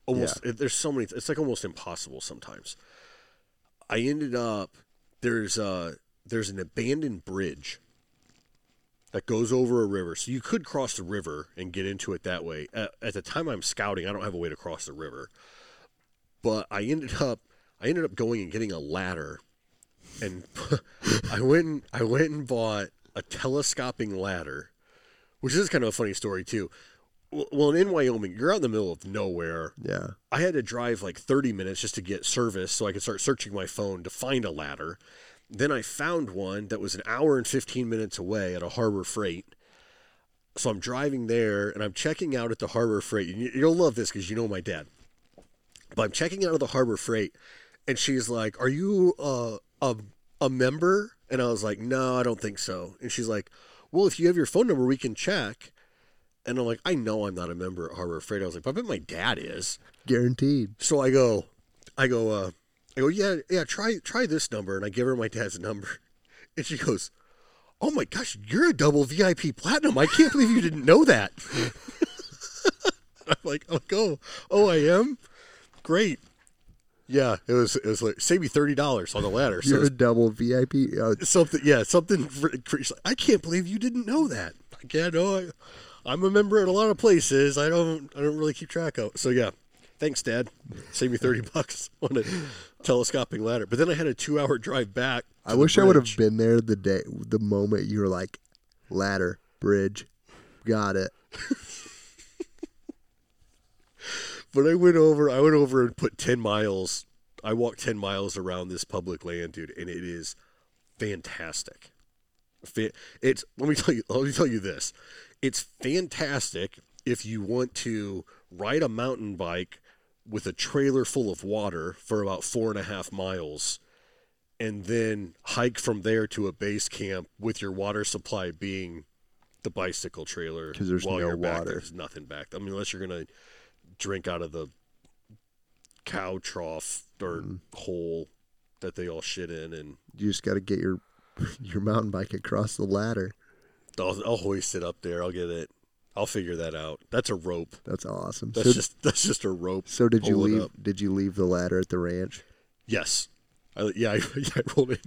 almost, there's so many, it's like almost impossible sometimes. I ended up, there's, uh, there's an abandoned bridge that goes over a river. So you could cross the river and get into it that way. At, at the time I'm scouting, I don't have a way to cross the river. But I ended up I ended up going and getting a ladder and I went and, I went and bought a telescoping ladder, which is kind of a funny story too. Well- in Wyoming, you're out in the middle of nowhere. Yeah. I had to drive like 30 minutes just to get service so I could start searching my phone to find a ladder. Then I found one that was an hour and 15 minutes away at a Harbor Freight. So I'm driving there and I'm checking out at the Harbor Freight. You- you'll love this because you know my dad. But I'm checking out of the Harbor Freight and she's like, Are you uh, a, a member? And I was like, No, I don't think so. And she's like, Well, if you have your phone number, we can check. And I'm like, I know I'm not a member at Harbor Freight. I was like, but I bet my dad is. Guaranteed. So I go, I go, uh, I go, yeah, yeah, try, try this number, and I give her my dad's number, and she goes, oh my gosh, you're a double VIP platinum. I can't believe you didn't know that. I'm like, I'm like, oh, oh, I am. Great. Yeah, it was, it was like save me thirty dollars on the ladder. So You're a double VIP. Uh, something, yeah, something. for- for- she's like, I can't believe you didn't know that. Like, yeah, no, I, I'm a member at a lot of places. I don't, I don't really keep track of. So yeah, thanks, Dad. Save me thirty bucks on a telescoping ladder. But then I had a two-hour drive back. I wish I would have been there the day, the moment you were like, ladder, bridge, got it. But I went over. I went over and put ten miles. I walked ten miles around this public land, dude, and it is fantastic. It's let me tell you. Let me tell you this. It's fantastic if you want to ride a mountain bike with a trailer full of water for about four and a half miles, and then hike from there to a base camp with your water supply being the bicycle trailer. 'Cause there's while no you're back water. There's nothing back. I mean, unless you're gonna drink out of the cow trough or Mm. hole that they all shit in, and You just got to get your your mountain bike across the ladder. I'll, I'll hoist it up there. I'll get it. I'll figure that out. That's a rope. That's awesome. That's so, just that's just a rope. so did you leave? Did you leave the ladder at the ranch? Yes. I, yeah, I, yeah, I rolled it.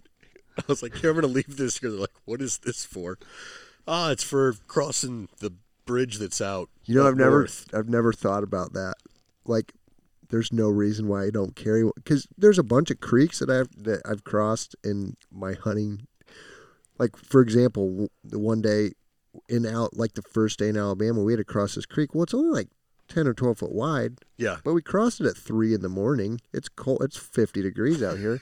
I was like, here, I'm going to leave this here. They're like, what is this for? Ah, it's for crossing the bridge that's out. You know, I've never, north. I've never thought about that. Like, there's no reason why I don't carry one because there's a bunch of creeks that I've that I've crossed in my hunting. Like, for example, the one day in out like the first day in Alabama, we had to cross this creek. Well, it's only like ten or twelve foot wide, Yeah. but we crossed it at three in the morning. It's cold. It's fifty degrees out here.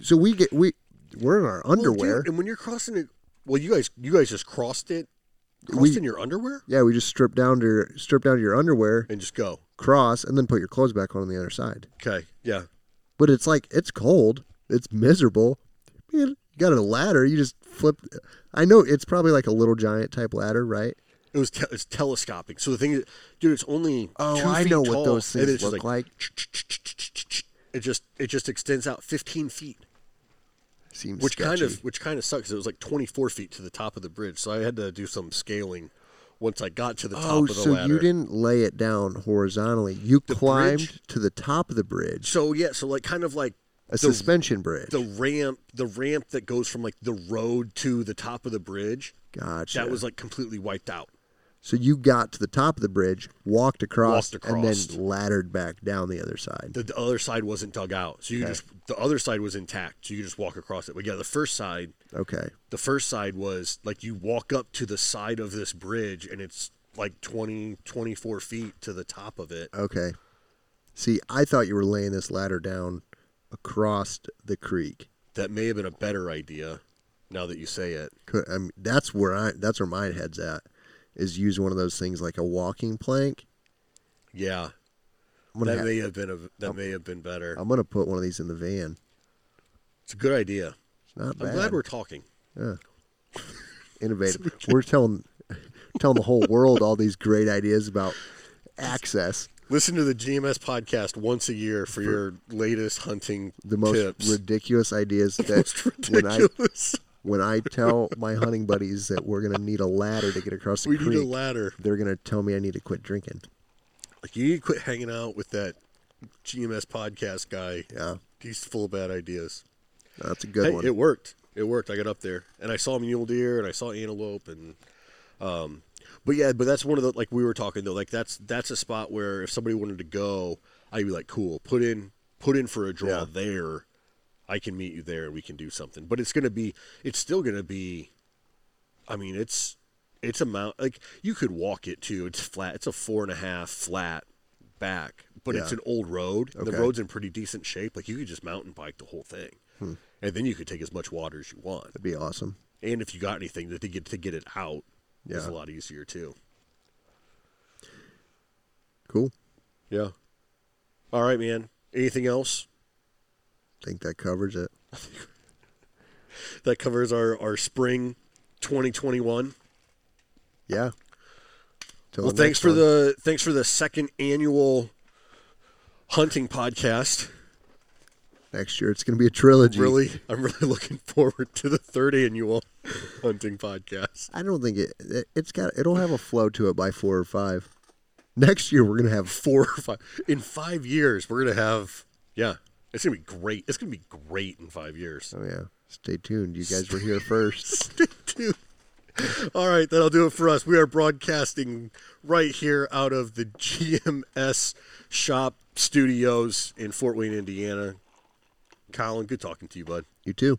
So we get we we're in our Well, dude, underwear. and when you're crossing it, Well, you guys, you guys just crossed it, crossed We- in your underwear, Yeah, we just strip down to your, strip down to your underwear, and just go. cross, and then put your clothes back on on the other side. Okay, yeah. But it's like it's cold. It's miserable. Man, got a ladder. You just flip. I know it's probably like a little giant type ladder, right? It was te- it's telescopic. So the thing, is, dude, it's only Oh, two I feet know what those and things it's just look like. It just it just extends out 15 feet, Seems which kind of which kind of sucks. It was like 24 feet to the top of the bridge, so I had to do some scaling once I got to the top Oh, of the so ladder. you didn't lay it down horizontally. You The climbed bridge? to the top of the bridge, So yeah, so like kind of like a the- suspension bridge. the ramp, the ramp that goes from like the road to the top of the bridge. gotcha. That was like completely wiped out. so you got to the top of the bridge, walked across, Walked and then laddered back down the other side. The, the other side wasn't dug out, so you Okay. just the other side was intact. So you just walk across it. But yeah, the first side, Okay. the first side was like you walk up to the side of this bridge, and it's like 20, 24 feet to the top of it. Okay. See, I thought you were laying this ladder down across the creek. That may have been a better idea. Now that you say it, I mean, that's where I that's where my head's at. Is use one of those things like a walking plank. yeah, that ha- may have been a, that may have been better. I'm gonna put one of these in the van. It's a good idea. It's not bad. I'm glad we're talking. Yeah. innovative. we're telling telling the whole world all these great ideas about access. Listen to the GMS podcast once a year for your latest hunting The most tips. ridiculous ideas that Most when I ridiculous. when I tell my hunting buddies that we're gonna need a ladder to get across the we creek, need a ladder. they're gonna tell me I need to quit drinking. Like you need to quit hanging out with that GMS podcast guy. Yeah, He's full of bad ideas. that's a good Hey, one. it worked. It worked. I got up there and I saw mule deer and I saw antelope and um but yeah, but that's one of the like we were talking though, like that's that's a spot where if somebody wanted to go, I'd be like, Cool, put in put in for a draw Yeah. there. I can meet you there and we can do something. But it's gonna be it's still gonna be I mean, it's it's a mount like you could walk it too. It's flat. It's a four and a half flat back, but it's an old road. Okay. The road's in pretty decent shape. Like you could just mountain bike the whole thing, Hmm. and then you could take as much water as you want. That'd be awesome. And if you got anything that to get to get it out, Yeah. a lot easier too. Cool. Yeah. All right, man. Anything else I think that covers it. that covers our our spring 2021? Yeah. Till Well, thanks for the thanks for the second annual hunting podcast. next year. It's gonna be a trilogy. Really, I'm really looking forward to the third annual hunting podcast. I don't think it, it. It's got. It'll have a flow to it by four or five. Next year we're gonna have. Four or five in five years, we're gonna have. Yeah, it's gonna be great. It's gonna be great in five years. Oh yeah. Stay tuned. You guys were here first. Stay tuned. All right, that'll do it for us. We are broadcasting right here out of the GMS Shop Studios in Fort Wayne, Indiana. Colin, good talking to you, bud. You too.